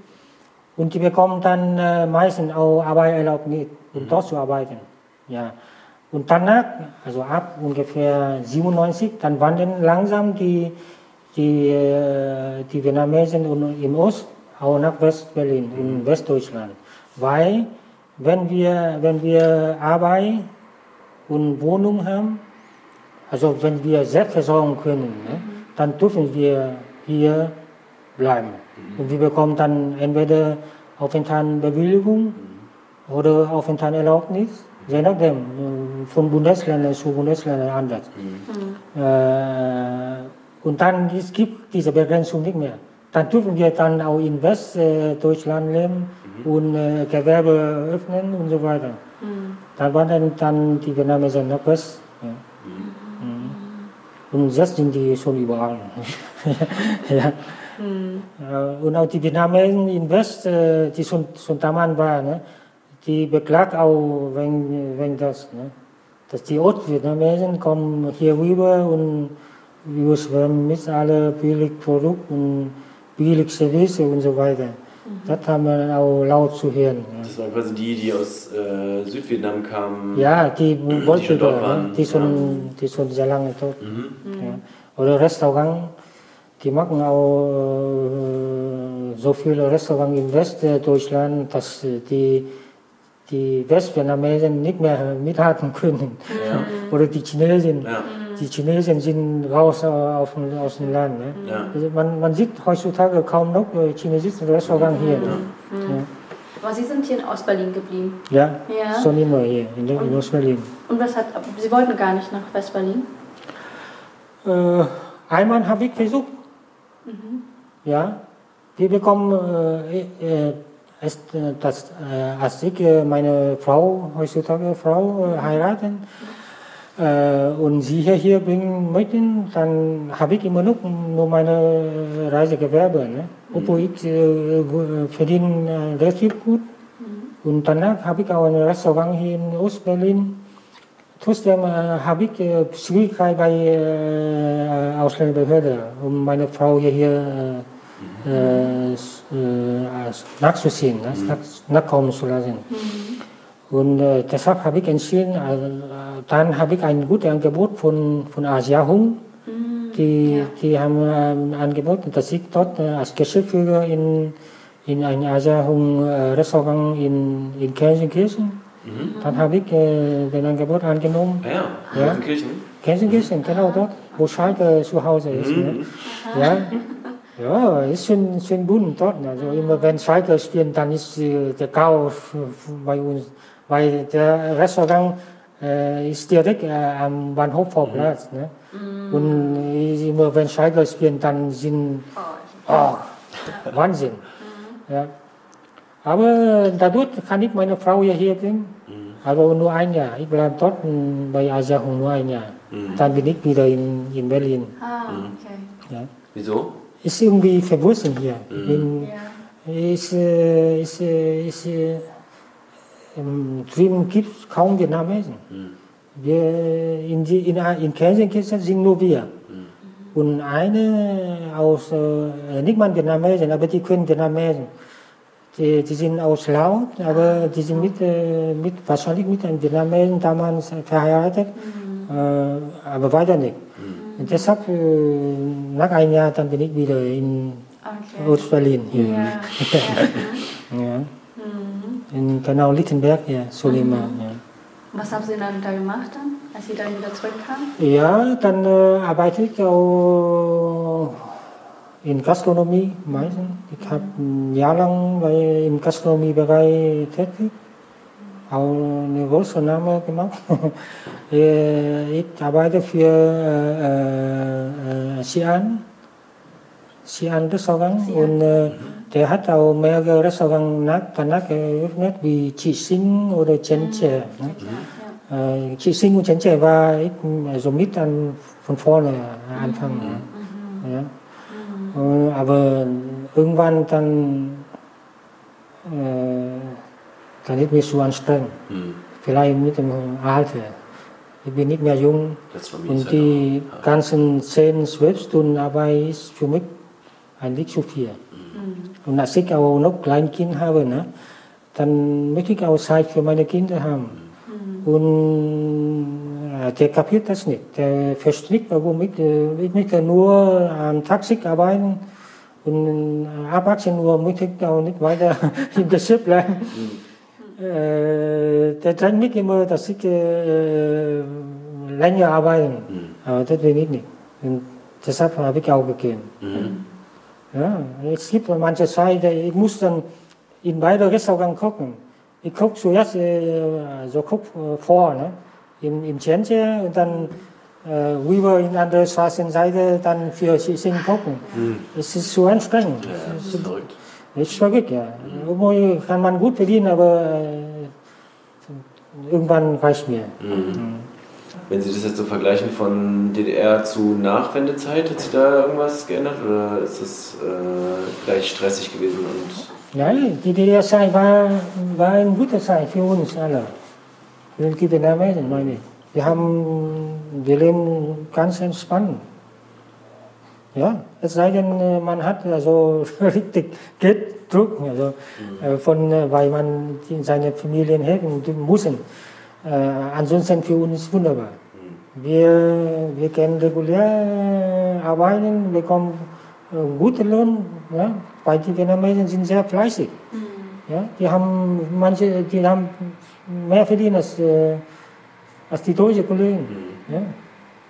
und die bekommen dann äh, meistens auch Arbeitserlaubnis, um dort zu arbeiten. Ja. Und danach, also ab ungefähr 97, dann wandern langsam die, die, äh, die Vietnamesen und im Ost auch nach Westberlin, in Westdeutschland. Weil, wenn wir, wenn wir Arbeit und Wohnung haben, also wenn wir selbst versorgen können, ne, dann dürfen wir hier bleiben. Und wir bekommen dann entweder Aufenthaltsbewilligung oder Aufenthaltserlaubnis, je nachdem, äh, von Bundesländern zu Bundesländern anders. Äh, und dann es gibt diese Begrenzung nicht mehr. Dann dürfen wir dann auch in Westdeutschland leben und äh, Gewerbe öffnen und so weiter. Dann wandern dann die Vietnamesen nach West. Ja. Mhm. Und jetzt sind die schon überall. ja. Mhm. Und auch die Vietnamesen in West, äh, die schon, schon damals waren, ne? die beklagt auch wegen, wegen das. Ne? Dass die Ostvietnamesen kommen hier rüber und überschwemmen mit alle billig Produkte und billig Service und so weiter. Das haben wir auch laut zu hören. Ja. Das waren quasi die, die aus äh, Südvietnam kamen. Ja, die wollten dort waren. Die schon, ja. die schon sehr lange dort. Mhm. Ja. Oder Restaurant, die machen auch äh, so viele Restaurants in Westdeutschland, dass die die Westvietnamesen nicht mehr mithalten können. Ja. Oder die Chinesen. Ja. Die Chinesen sind raus auf, aus dem Land. Ne? Ja. Also man, man, sieht heutzutage kaum noch chinesische Restaurants hier. Ne? Aber Sie sind hier in Ostberlin geblieben? Ja, ja. schon immer hier in, in Ostberlin. Und was hat, Sie wollten gar nicht nach Westberlin? Äh, einmal habe ich versucht. Mhm. Ja, wir bekommen äh, äh, ist, dass, als ich meine Frau, heutzutage Frau, heiraten und sie hier bringen möchten, dann habe ich immer noch nur meine Reisegewerbe. Ne? Obwohl ich verdiene relativ gut. Und danach habe ich auch ein Restaurant hier in Ostberlin. Trotzdem habe ich Schwierigkeiten bei äh, Ausländerbehörden, um meine Frau hier äh, äh, nachzuziehen, ne? mhm. nachkommen zu lassen. Mhm. Und äh, deshalb habe ich entschieden, äh, dann habe ich ein gutes Angebot von, von Asia Hung. Mhm. Die, ja. die haben ähm, angeboten, dass ich dort äh, als Geschäftsführer in, in ein Asia Hung äh, Restaurant in, in Gelsenkirchen. Mhm. Dann habe ich äh, den Angebot angenommen. Ah ja, ja. Gelsenkirchen? Gelsenkirchen, genau dort, wo Schalke zu Hause ist. Ne? Mhm. Ja. Ja, ist schon, schon bunt dort. Also immer wenn Schalke spielen, dann ist der Chaos bei uns. Weil der Restaurant äh, ist direkt äh, am Bahnhofvorplatz. Ne? Mm. Und immer wenn Schalke spielen, dann sind oh, Wahnsinn. Mm. Ja. Aber dadurch kann ich meine Frau hier bringen. Mm. Aber nur ein Jahr. Ich bleibe dort bei Asiahung nur ein Jahr. Dann bin ich wieder in, in Berlin. Ah, okay. Ja. Wieso? ist irgendwie verwurzelt hier. Bin, ja. ist, ist, äh, ist, äh, drüben gibt es kaum Vietnamesen. Mhm. Wir, in, die, in, in Gelsenkirchen sind nur wir. Mhm. Und eine aus, äh, nicht mal Vietnamesen, aber die können Vietnamesen. Die, die sind aus Laut, aber die sind mit, äh, mit, wahrscheinlich mit einem Vietnamesen damals verheiratet, mhm. äh, aber weiter nicht. Und deshalb, nach einem Jahr, dann bin ich wieder in okay. Hier. Ja. ja. Mhm. In genau Littenberg, ja, Solima. Mhm. Ja. Was haben Sie dann da gemacht, dann, als Sie dann wieder zurückkamen? Ja, dann äh, arbeite ich auch in Gastronomie meistens. Ich habe ein Jahr lang bei, im Gastronomiebereich tätig auch eine große Name gemacht. ich arbeite für äh, äh, Xi'an, Xi'an Restaurant und äh, der hat auch mehrere Restaurants nach, danach eröffnet, wie Chi Sing oder Chen Che. Ne? Äh, Chi Sing und Chen Che war ich also mit an, von vorne anfangen. Mhm. Ja. Mhm. aber irgendwann dann äh, dann ist mir zu anstrengend. Mhm. Vielleicht mit dem Alter. Ich bin nicht mehr jung. Und die ja. ganzen 10, 12 Stunden Arbeit ist für mich eigentlich zu viel. Und als ich auch noch Kleinkind habe, ne, dann möchte ich auch Zeit für meine Kinder haben. Und der kapiert das nicht. Der versteht, warum ich, ich möchte nur am Taxi arbeiten und ab 18 Uhr möchte ich auch nicht weiter im Geschäft bleiben. Äh, der drängt mich immer, dass ich äh, länger arbeiten. Aber das will ich nicht. Und deshalb habe ich auch gegeben. Mhm. Ja, es gibt manche Zeit, ich muss dann in beide Restaurants gucken. Ich gucke zuerst, äh, so guck vor, ne? in, in Tschentsche und dann äh, rüber in andere Straßenseite dann für Xixing gucken. Mhm. Es ist so anstrengend. Ja, das ist verrückt. Das ist verrückt, ja. Irgendwo kann man gut verdienen, aber äh, irgendwann reicht mir. Mhm. Wenn Sie das jetzt so vergleichen von DDR zu Nachwendezeit, hat sich da irgendwas geändert oder ist es äh, gleich stressig gewesen? Und Nein, die DDR-Zeit war, war eine gute Zeit für uns alle. Für die Vietnamesen, meine. Wir, haben, wir leben ganz entspannt. Ja, es sei denn, äh, man hat also richtig Gelddruck, also, äh, von, äh, weil man seine Familien helfen muss. Äh, ansonsten für uns wunderbar. Wir, wir können regulär äh, arbeiten, bekommen äh, gute Lohn, ja, weil die Vietnamesen sind sehr fleißig. Ja, die haben manche, die haben mehr verdient als, äh, als die deutschen Kollegen. Ja.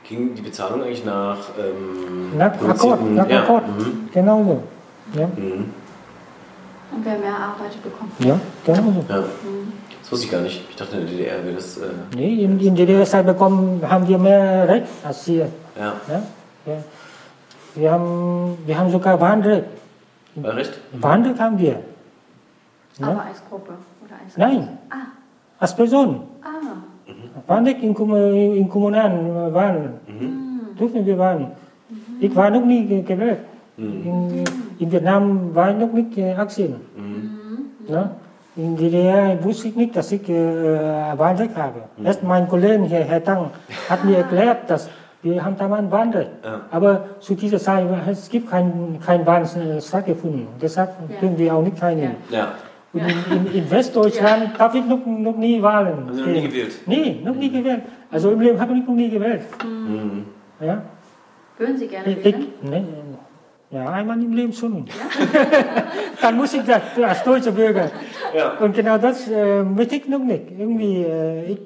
ging die Bezahlung eigentlich nach ähm, Nach Akkord, produzierten- nach ja, Akkord. mhm, Genau so. Ja, mhm, Und wer mehr arbeitet, bekommt. ja genau so. ja. Das wusste ich gar nicht. Ich dachte in der DDR wäre das. Äh, Nee, in, in der DDR-Zeit bekommen, haben wir mehr Recht als hier. ja, Ja? Ja. Wir, haben, wir haben sogar Wahnrecht. war recht? Wahnrecht haben wir. Ja? Aber als Gruppe oder als Nein, Ah, als Person. ah. Wahnrecht in, Kommu- in kommunalen Wahlen. Dürfen wir wählen. Ich war noch nie ge- gewählt. In, in Vietnam war ich noch nicht äh, 18. Ja? In DDR wusste ich nicht, dass ich äh, Wahlrecht habe. Erst mein Kollege, hier, Herr Tang, hat mir erklärt, dass wir haben da mal ein Wahlrecht. Ja. Aber zu dieser Zeit es gibt kein, kein Wahlen äh, stattgefunden. Deshalb Ja. können wir auch nicht teilnehmen. Ja. Und in, in, in Westdeutschland darf ich noch, noch nie wählen. Sie noch nie gewählt? Nee, noch nie gewählt. Also im Leben habe ich noch nie gewählt. Mhm. Ja? Würden Sie gerne Ich, wählen? nee, ja, einmal im Leben schon. Dann muss ich das als deutscher Bürger. Ja. Und genau das äh, möchte ich noch nicht. Irgendwie, äh, ich,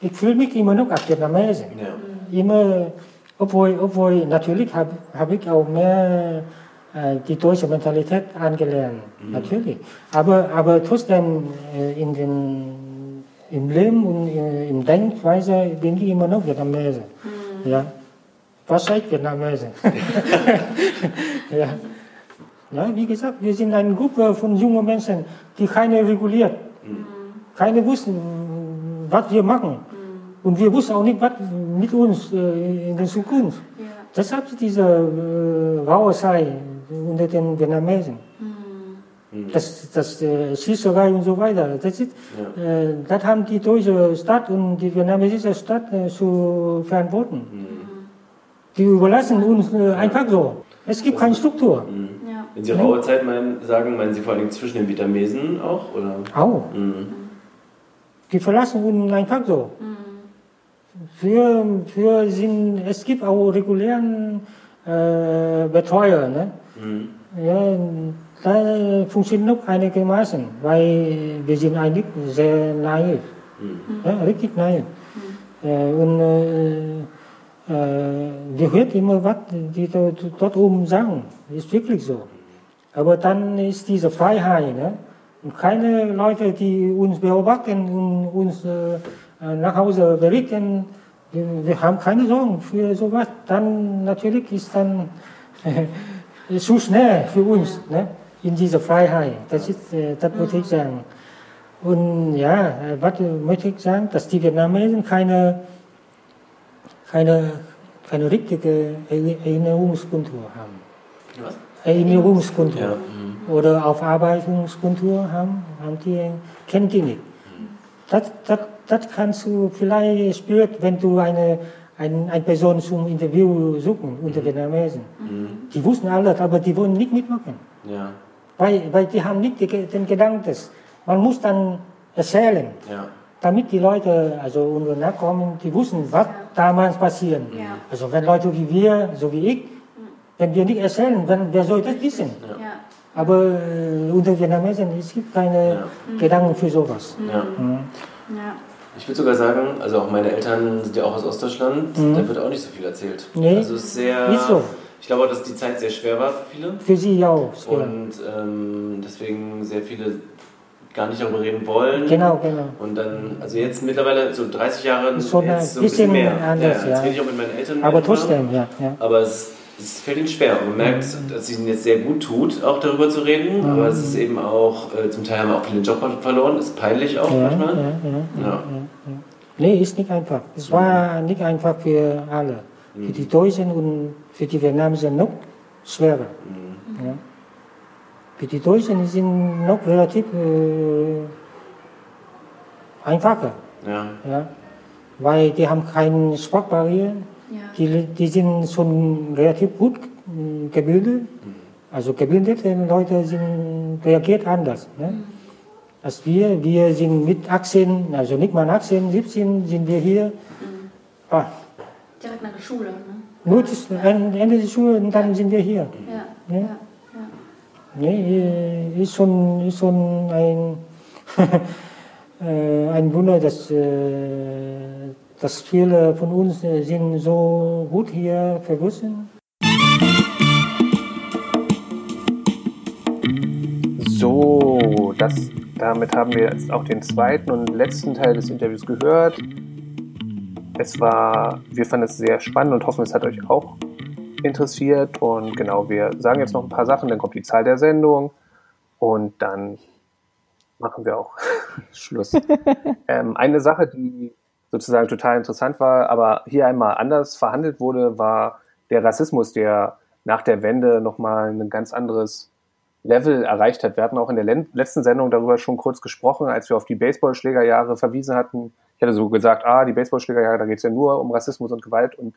ich fühle mich immer noch als Vietnamese. Ja. Immer, obwohl, obwohl natürlich habe hab ich auch mehr äh, die deutsche Mentalität angelernt. Natürlich. Aber, aber trotzdem äh, in den, im Leben und äh, in Denkweise bin ich immer noch Vietnamese. Ja. Was seid Vietnamese? ja. ja, wie gesagt, wir sind eine Gruppe von jungen Menschen, die keine reguliert. Keine wussten, was wir machen. Und wir wussten auch nicht, was mit uns äh, in der Zukunft. Ja. Deshalb diese äh, raue Zeit unter den Vietnamesen. Das, das äh, Schießerei und so weiter. Das, ist, äh, das haben die deutsche Stadt und die vietnamesische Stadt äh, zu verantworten. Die überlassen uns äh, einfach so. Es gibt keine Struktur. Ja. Wenn Sie raue Zeit meinen, sagen, meinen Sie vor allem zwischen den Vietnamesen auch? Oder? Auch. Mhm. Die verlassen uns einfach so. Für, für sind, es gibt auch regulären äh, Betreuer. Ne? Mhm. Ja, da funktioniert noch einigermaßen, weil wir sind eigentlich sehr naiv. Ja, richtig naiv. Äh, und äh, äh, wir hören immer, was die dort, oben sagen. Ist wirklich so. Aber dann ist diese Freiheit. Ne? Und keine Leute, die uns beobachten und uns äh, nach Hause berichten, wir, haben keine Sorgen für sowas. Dann natürlich ist dann zu schnell für uns ne? in dieser Freiheit. Das, ist, äh, das würde ich sagen. Und ja, äh, was möchte ich sagen, dass die Vietnamesen keine, keine, keine richtige Erinner- Erinnerungskultur haben. Was? Erinnerungskultur Ja. Mhm. oder Aufarbeitungskultur haben, haben die, kennen die nicht. Das, das, das kannst du vielleicht spüren, wenn du eine, ein, eine Person zum Interview suchen unter Vietnamesen. Die wussten alles, aber die wollen nicht mitmachen. Ja. Weil, weil die haben nicht die, den Gedanken, dass man muss dann erzählen, Ja. damit die Leute, also unsere Nachkommen, die wussten, was damals passiert. Ja. Also wenn Leute wie wir, so wie ich, wenn wir nicht erzählen, dann, wer soll das wissen? Ja. Aber äh, unter Vietnamesen, es gibt keine Gedanken für sowas. ja. Ja. Ich würde sogar sagen, also auch meine Eltern sind ja auch aus Ostdeutschland, da wird auch nicht so viel erzählt. Mhm. Nee, also ist sehr. nicht so. Ich glaube auch, dass die Zeit sehr schwer war für viele. Für sie auch. Ja. Und ähm, deswegen sehr viele gar nicht darüber reden wollen. Genau, genau. Und dann, also jetzt mittlerweile so 30 Jahre so ein bisschen bisschen mehr. anders, ja, jetzt rede ich auch mit meinen Eltern. Aber trotzdem, ja. ja. Aber es, es fällt ihnen schwer. Und man merkt, dass es ihnen jetzt sehr gut tut, auch darüber zu reden. Mhm. Aber es ist eben auch, äh, zum Teil haben auch viele den Job verloren. Ist peinlich auch Ja, manchmal. ja, ja, Ja. Nee, ist nicht einfach. Es war nicht einfach für alle. Für die Deutschen und für die Vietnamesen noch schwerer. Ja. Für die Deutschen sind noch relativ äh, einfacher. Ja. Ja. Weil die haben keine Sprachbarriere. Ja. Die, die sind schon relativ gut äh, gebildet. Also gebildete Leute sind, reagiert anders. Ne? Als wir, wir sind mit 18, also nicht mal 18, 17 sind wir hier. Ah, Direkt nach der Schule. Ne? nur das Ende der Schule und dann sind wir hier. Ja. Ja. Nee, äh, ist schon, ist schon ein, äh, ein Wunder, dass, äh, dass viele von uns sind so gut hier verwurzelt. So, das, damit haben wir jetzt auch den zweiten und letzten Teil des Interviews gehört. Es war, wir fanden es sehr spannend und hoffen, es hat euch auch interessiert. Und genau, wir sagen jetzt noch ein paar Sachen, dann kommt die Zahl der Sendung und dann machen wir auch Schluss. ähm, eine Sache, die sozusagen total interessant war, aber hier einmal anders verhandelt wurde, war der Rassismus, der nach der Wende nochmal ein ganz anderes Level erreicht hat. Wir hatten auch in der letzten Sendung darüber schon kurz gesprochen, als wir auf die Baseballschlägerjahre verwiesen hatten. Ich hatte so gesagt, ah, die Baseballschlägerjahre, da geht es ja nur um Rassismus und Gewalt und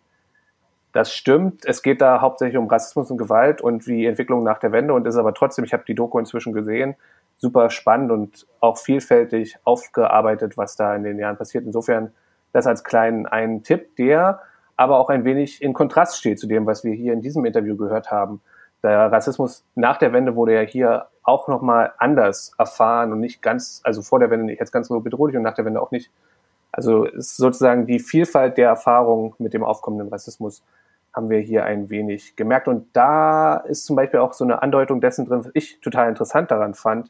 das stimmt. Es geht da hauptsächlich um Rassismus und Gewalt und die Entwicklung nach der Wende und ist aber trotzdem, ich habe die Doku inzwischen gesehen, super spannend und auch vielfältig aufgearbeitet, was da in den Jahren passiert. Insofern das als kleinen einen Tipp, der aber auch ein wenig in Kontrast steht zu dem, was wir hier in diesem Interview gehört haben. Der Rassismus nach der Wende wurde ja hier auch nochmal anders erfahren und nicht ganz, also vor der Wende nicht jetzt ganz so bedrohlich und nach der Wende auch nicht. Also ist sozusagen die Vielfalt der Erfahrung mit dem aufkommenden Rassismus haben wir hier ein wenig gemerkt. Und da ist zum Beispiel auch so eine Andeutung dessen drin, was ich total interessant daran fand,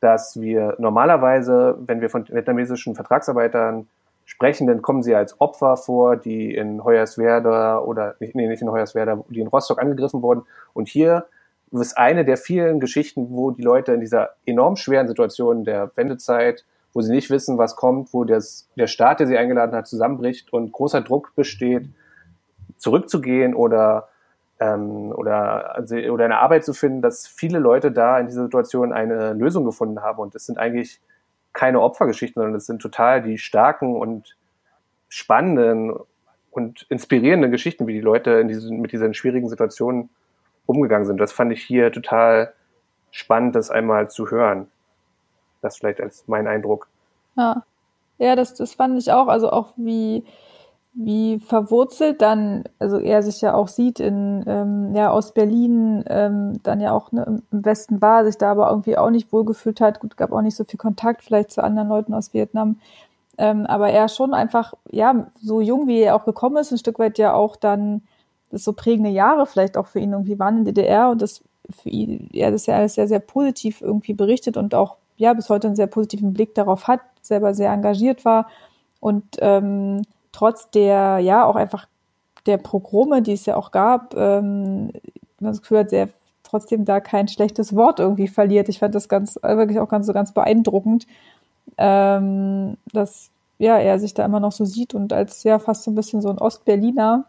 dass wir normalerweise, wenn wir von vietnamesischen Vertragsarbeitern sprechen, dann kommen sie als Opfer vor, die in Hoyerswerda oder nee, nicht in Hoyerswerda, die in Rostock angegriffen wurden. Und hier ist eine der vielen Geschichten, wo die Leute in dieser enorm schweren Situation der Wendezeit, wo sie nicht wissen, was kommt, wo das, der Staat, der sie eingeladen hat, zusammenbricht und großer Druck besteht, zurückzugehen oder ähm, oder, also, oder eine Arbeit zu finden, dass viele Leute da in dieser Situation eine Lösung gefunden haben. Und es sind eigentlich keine Opfergeschichten, sondern es sind total die starken und spannenden und inspirierenden Geschichten, wie die Leute in diesen, mit diesen schwierigen Situationen umgegangen sind. Das fand ich hier total spannend, das einmal zu hören. Das vielleicht als mein Eindruck. Ja, ja das, das fand ich auch. Also auch wie, wie verwurzelt dann, also er sich ja auch sieht in ähm, ja aus Berlin, ähm, dann ja auch ne, im Westen war, sich da aber irgendwie auch nicht wohlgefühlt hat. Gut, gab auch nicht so viel Kontakt vielleicht zu anderen Leuten aus Vietnam. Ähm, aber er schon einfach, ja, so jung wie er auch gekommen ist, ein Stück weit ja auch dann das so prägende Jahre vielleicht auch für ihn irgendwie waren in DDR und das für ihn, er das ja alles sehr, sehr positiv irgendwie berichtet und auch ja bis heute einen sehr positiven Blick darauf hat, selber sehr engagiert war und ähm, trotz der, ja, auch einfach der Progrome, die es ja auch gab, ähm, man das Gefühl hat, sehr trotzdem da kein schlechtes Wort irgendwie verliert. Ich fand das ganz, wirklich auch ganz so ganz beeindruckend, ähm, dass ja, er sich da immer noch so sieht und als ja fast so ein bisschen so ein Ostberliner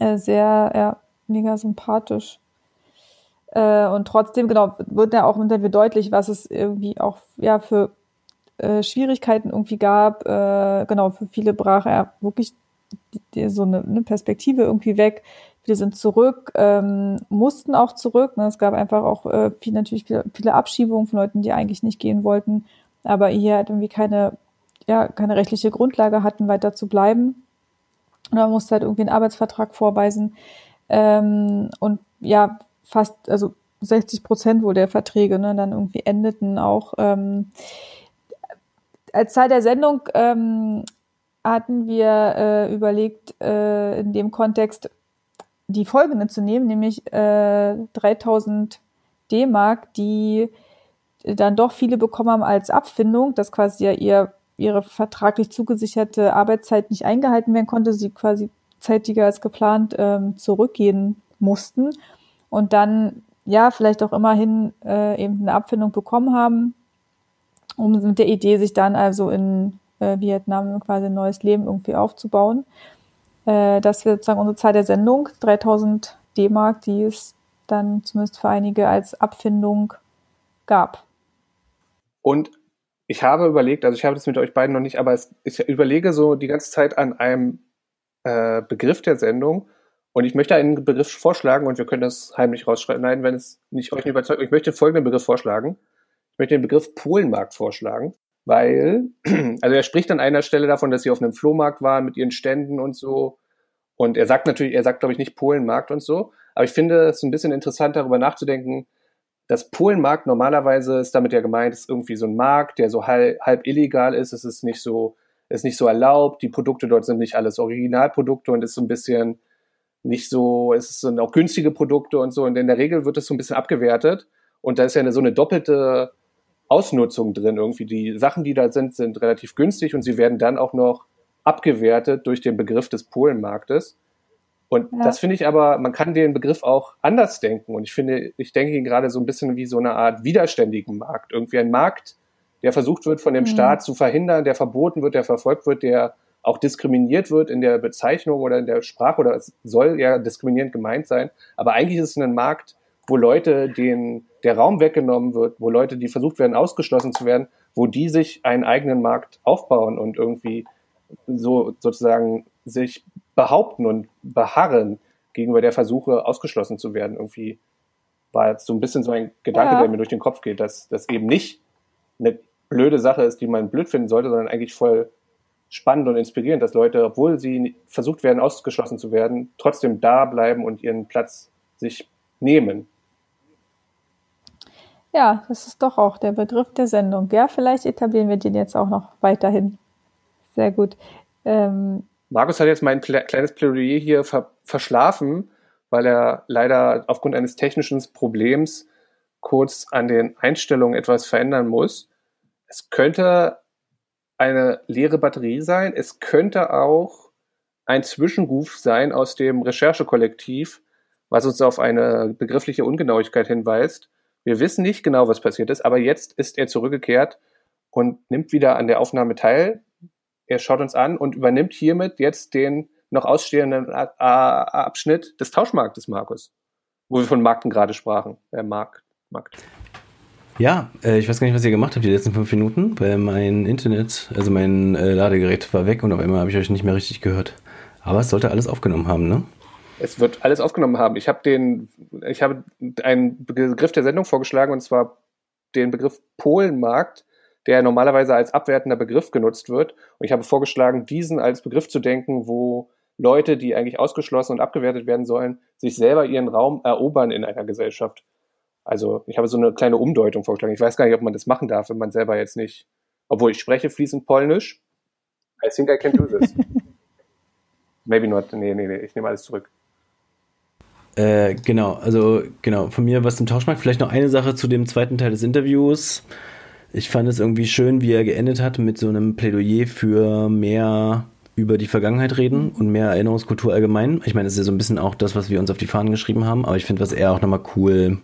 äh, sehr, ja, mega sympathisch. Äh, und trotzdem, genau, wird ja auch im Interview deutlich, was es irgendwie auch ja für äh, Schwierigkeiten irgendwie gab. Äh, genau, für viele brach er wirklich die, die, so eine, eine, Perspektive irgendwie weg. Viele sind zurück, ähm, mussten auch zurück. Ne? Es gab einfach auch äh, viel, natürlich viele, viele Abschiebungen von Leuten, die eigentlich nicht gehen wollten, aber hier halt irgendwie keine, ja, keine rechtliche Grundlage hatten, weiter zu bleiben. Und man musste halt irgendwie einen Arbeitsvertrag vorweisen. Ähm, und ja, fast, also 60 Prozent wohl der Verträge ne, dann irgendwie endeten auch. Ähm, als Teil der Sendung ähm, hatten wir äh, überlegt, äh, in dem Kontext die folgende zu nehmen, nämlich äh, 3000 D-Mark, die dann doch viele bekommen haben als Abfindung, dass quasi ja ihr ihre vertraglich zugesicherte Arbeitszeit nicht eingehalten werden konnte, sie quasi zeitiger als geplant ähm, zurückgehen mussten und dann ja vielleicht auch immerhin äh, eben eine Abfindung bekommen haben, um mit der Idee, sich dann also in äh, Vietnam quasi ein neues Leben irgendwie aufzubauen. Äh, das wird sozusagen unsere Zahl der Sendung, 3000 D-Mark, die es dann zumindest für einige als Abfindung gab. Und ich habe überlegt, also ich habe das mit euch beiden noch nicht, aber es, ich überlege so die ganze Zeit an einem äh, Begriff der Sendung und ich möchte einen Begriff vorschlagen und wir können das heimlich rausschreiben. Nein, wenn es nicht euch überzeugt. Ich möchte folgenden Begriff vorschlagen. Ich möchte den Begriff Polenmarkt vorschlagen, weil, also er spricht an einer Stelle davon, dass sie auf einem Flohmarkt waren mit ihren Ständen und so. Und er sagt natürlich, er sagt, glaube ich, nicht Polenmarkt und so. Aber ich finde es ein bisschen interessant, darüber nachzudenken, das Polenmarkt normalerweise ist damit ja gemeint, ist irgendwie so ein Markt, der so halb, halb illegal ist. Es ist nicht so, ist nicht so erlaubt. Die Produkte dort sind nicht alles Originalprodukte und ist so ein bisschen nicht so, es sind auch günstige Produkte und so. Und in der Regel wird es so ein bisschen abgewertet. Und da ist ja eine, so eine doppelte Ausnutzung drin irgendwie. Die Sachen, die da sind, sind relativ günstig und sie werden dann auch noch abgewertet durch den Begriff des Polenmarktes. Und ja. das finde ich aber, man kann den Begriff auch anders denken. Und ich finde, ich denke ihn gerade so ein bisschen wie so eine Art widerständigen Markt. Irgendwie ein Markt, der versucht wird von dem mhm. Staat zu verhindern, der verboten wird, der verfolgt wird, der auch diskriminiert wird in der Bezeichnung oder in der Sprache oder es soll ja diskriminierend gemeint sein. Aber eigentlich ist es ein Markt, wo Leute denen der Raum weggenommen wird, wo Leute, die versucht werden, ausgeschlossen zu werden, wo die sich einen eigenen Markt aufbauen und irgendwie so sozusagen sich behaupten und beharren gegenüber der Versuche, ausgeschlossen zu werden. Irgendwie war jetzt so ein bisschen so ein Gedanke, ja. der mir durch den Kopf geht, dass das eben nicht eine blöde Sache ist, die man blöd finden sollte, sondern eigentlich voll spannend und inspirierend, dass Leute, obwohl sie versucht werden, ausgeschlossen zu werden, trotzdem da bleiben und ihren Platz sich nehmen. Ja, das ist doch auch der Begriff der Sendung. Ja, vielleicht etablieren wir den jetzt auch noch weiterhin. Sehr gut. Ähm, Markus hat jetzt mein kleines Plädoyer hier ver verschlafen, weil er leider aufgrund eines technischen Problems kurz an den Einstellungen etwas verändern muss. Es könnte eine leere Batterie sein. Es könnte auch ein Zwischenruf sein aus dem Recherchekollektiv, was uns auf eine begriffliche Ungenauigkeit hinweist. Wir wissen nicht genau, was passiert ist, aber jetzt ist er zurückgekehrt und nimmt wieder an der Aufnahme teil. Er schaut uns an und übernimmt hiermit jetzt den noch ausstehenden Abschnitt des Tauschmarktes, Markus, wo wir von Markten gerade sprachen. Äh, Markt, Markt. Ja, äh, ich weiß gar nicht, was ihr gemacht habt die letzten fünf Minuten, weil mein Internet, also mein äh, Ladegerät war weg und auf einmal habe ich euch nicht mehr richtig gehört. Aber es sollte alles aufgenommen haben, ne? Es wird alles aufgenommen haben. Ich habe den, ich habe einen Begriff der Sendung vorgeschlagen und zwar den Begriff Polenmarkt der normalerweise als abwertender Begriff genutzt wird. Und ich habe vorgeschlagen, diesen als Begriff zu denken, wo Leute, die eigentlich ausgeschlossen und abgewertet werden sollen, sich selber ihren Raum erobern in einer Gesellschaft. Also ich habe so eine kleine Umdeutung vorgeschlagen. Ich weiß gar nicht, ob man das machen darf, wenn man selber jetzt nicht, obwohl ich spreche fließend Polnisch. I think I can do this. Maybe not. Nee, nee, nee, ich nehme alles zurück. Äh, genau, also genau, von mir was zum Tauschmarkt. Vielleicht noch eine Sache zu dem zweiten Teil des Interviews. Ich fand es irgendwie schön, wie er geendet hat mit so einem Plädoyer für mehr über die Vergangenheit reden und mehr Erinnerungskultur allgemein. Ich meine, das ist ja so ein bisschen auch das, was wir uns auf die Fahnen geschrieben haben, aber ich finde, was er auch nochmal cool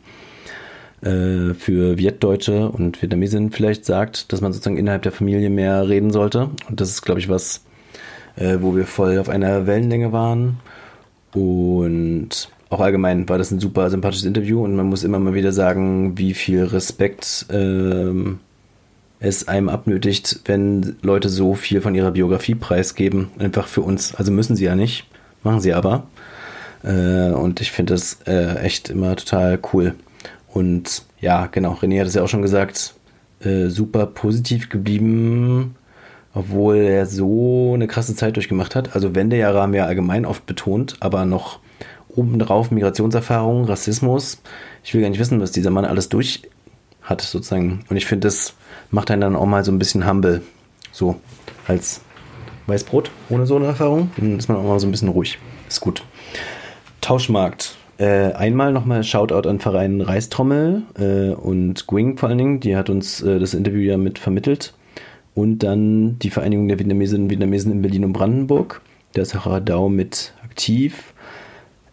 äh, für Vietdeutsche und Vietnamesen vielleicht sagt, dass man sozusagen innerhalb der Familie mehr reden sollte. Und das ist, glaube ich, was, äh, wo wir voll auf einer Wellenlänge waren. Und auch allgemein war das ein super sympathisches Interview und man muss immer mal wieder sagen, wie viel Respekt ähm, es einem abnötigt, wenn Leute so viel von ihrer Biografie preisgeben. Einfach für uns. Also müssen sie ja nicht, machen sie aber. Äh, und ich finde das äh, echt immer total cool. Und ja, genau, René hat es ja auch schon gesagt, äh, super positiv geblieben, obwohl er so eine krasse Zeit durchgemacht hat. Also Wendejahre haben wir allgemein oft betont, aber noch obendrauf Migrationserfahrung, Rassismus. Ich will gar nicht wissen, was dieser Mann alles durch hat, sozusagen. Und ich finde, das macht einen dann auch mal so ein bisschen humble. So, als Weißbrot ohne so eine Erfahrung. Dann ist man auch mal so ein bisschen ruhig. Ist gut. Tauschmarkt. Äh, einmal nochmal Shoutout an Verein Reistrommel äh, und Gwing vor allen Dingen. Die hat uns äh, das Interview ja mit vermittelt. Und dann die Vereinigung der Vietnamesinnen und Vietnamesen in Berlin und Brandenburg. Da ist Dau mit aktiv.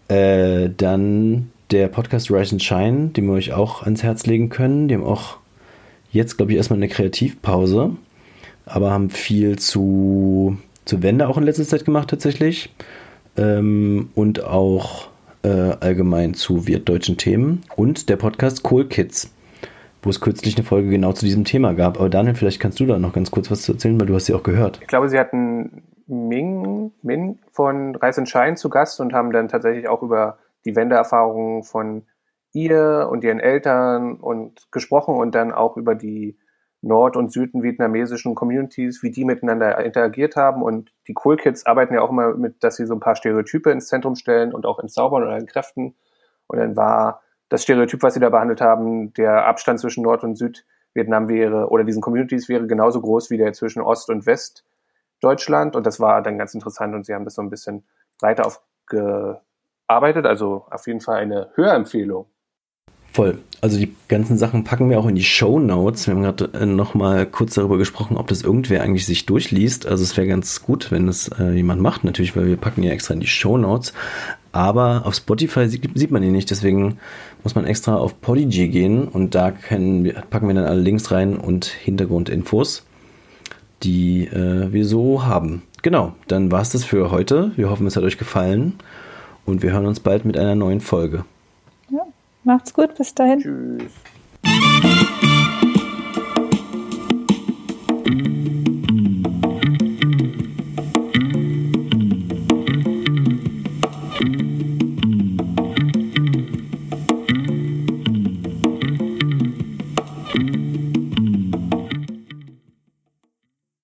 Äh, dann der Podcast Rise and Shine, den wir euch auch ans Herz legen können. Die haben auch jetzt, glaube ich, erstmal eine Kreativpause, aber haben viel zu, zu Wende auch in letzter Zeit gemacht tatsächlich. Ähm, und auch äh, allgemein zu wertdeutschen Themen. Und der Podcast Cool Kids, wo es kürzlich eine Folge genau zu diesem Thema gab. Aber Daniel, vielleicht kannst du da noch ganz kurz was zu erzählen, weil du hast sie auch gehört. Ich glaube, sie hatten Ming, Min von Reis und Schein zu Gast und haben dann tatsächlich auch über die Wendeerfahrungen von ihr und ihren Eltern und gesprochen und dann auch über die nord- und südvietnamesischen Communities, wie die miteinander interagiert haben. Und die Cool Kids arbeiten ja auch immer mit, dass sie so ein paar Stereotype ins Zentrum stellen und auch ins Zaubern oder in Kräften. Und dann war das Stereotyp, was sie da behandelt haben, der Abstand zwischen Nord- und Südvietnam wäre oder diesen Communities wäre genauso groß wie der zwischen Ost- und Westdeutschland. Und das war dann ganz interessant und sie haben das so ein bisschen breiter aufgearbeitet. Also auf jeden Fall eine Hörempfehlung. Voll. Also die ganzen Sachen packen wir auch in die Show Notes. Wir haben gerade äh, noch mal kurz darüber gesprochen, ob das irgendwer eigentlich sich durchliest. Also es wäre ganz gut, wenn das äh, jemand macht, natürlich, weil wir packen ja extra in die Show Notes. Aber auf Spotify sieht, sieht man ihn nicht, deswegen muss man extra auf Podigy gehen und da können, packen wir dann alle Links rein und Hintergrundinfos, die äh, wir so haben. Genau, dann war es das für heute. Wir hoffen, es hat euch gefallen und wir hören uns bald mit einer neuen Folge. Macht's gut, bis dahin. Tschüss.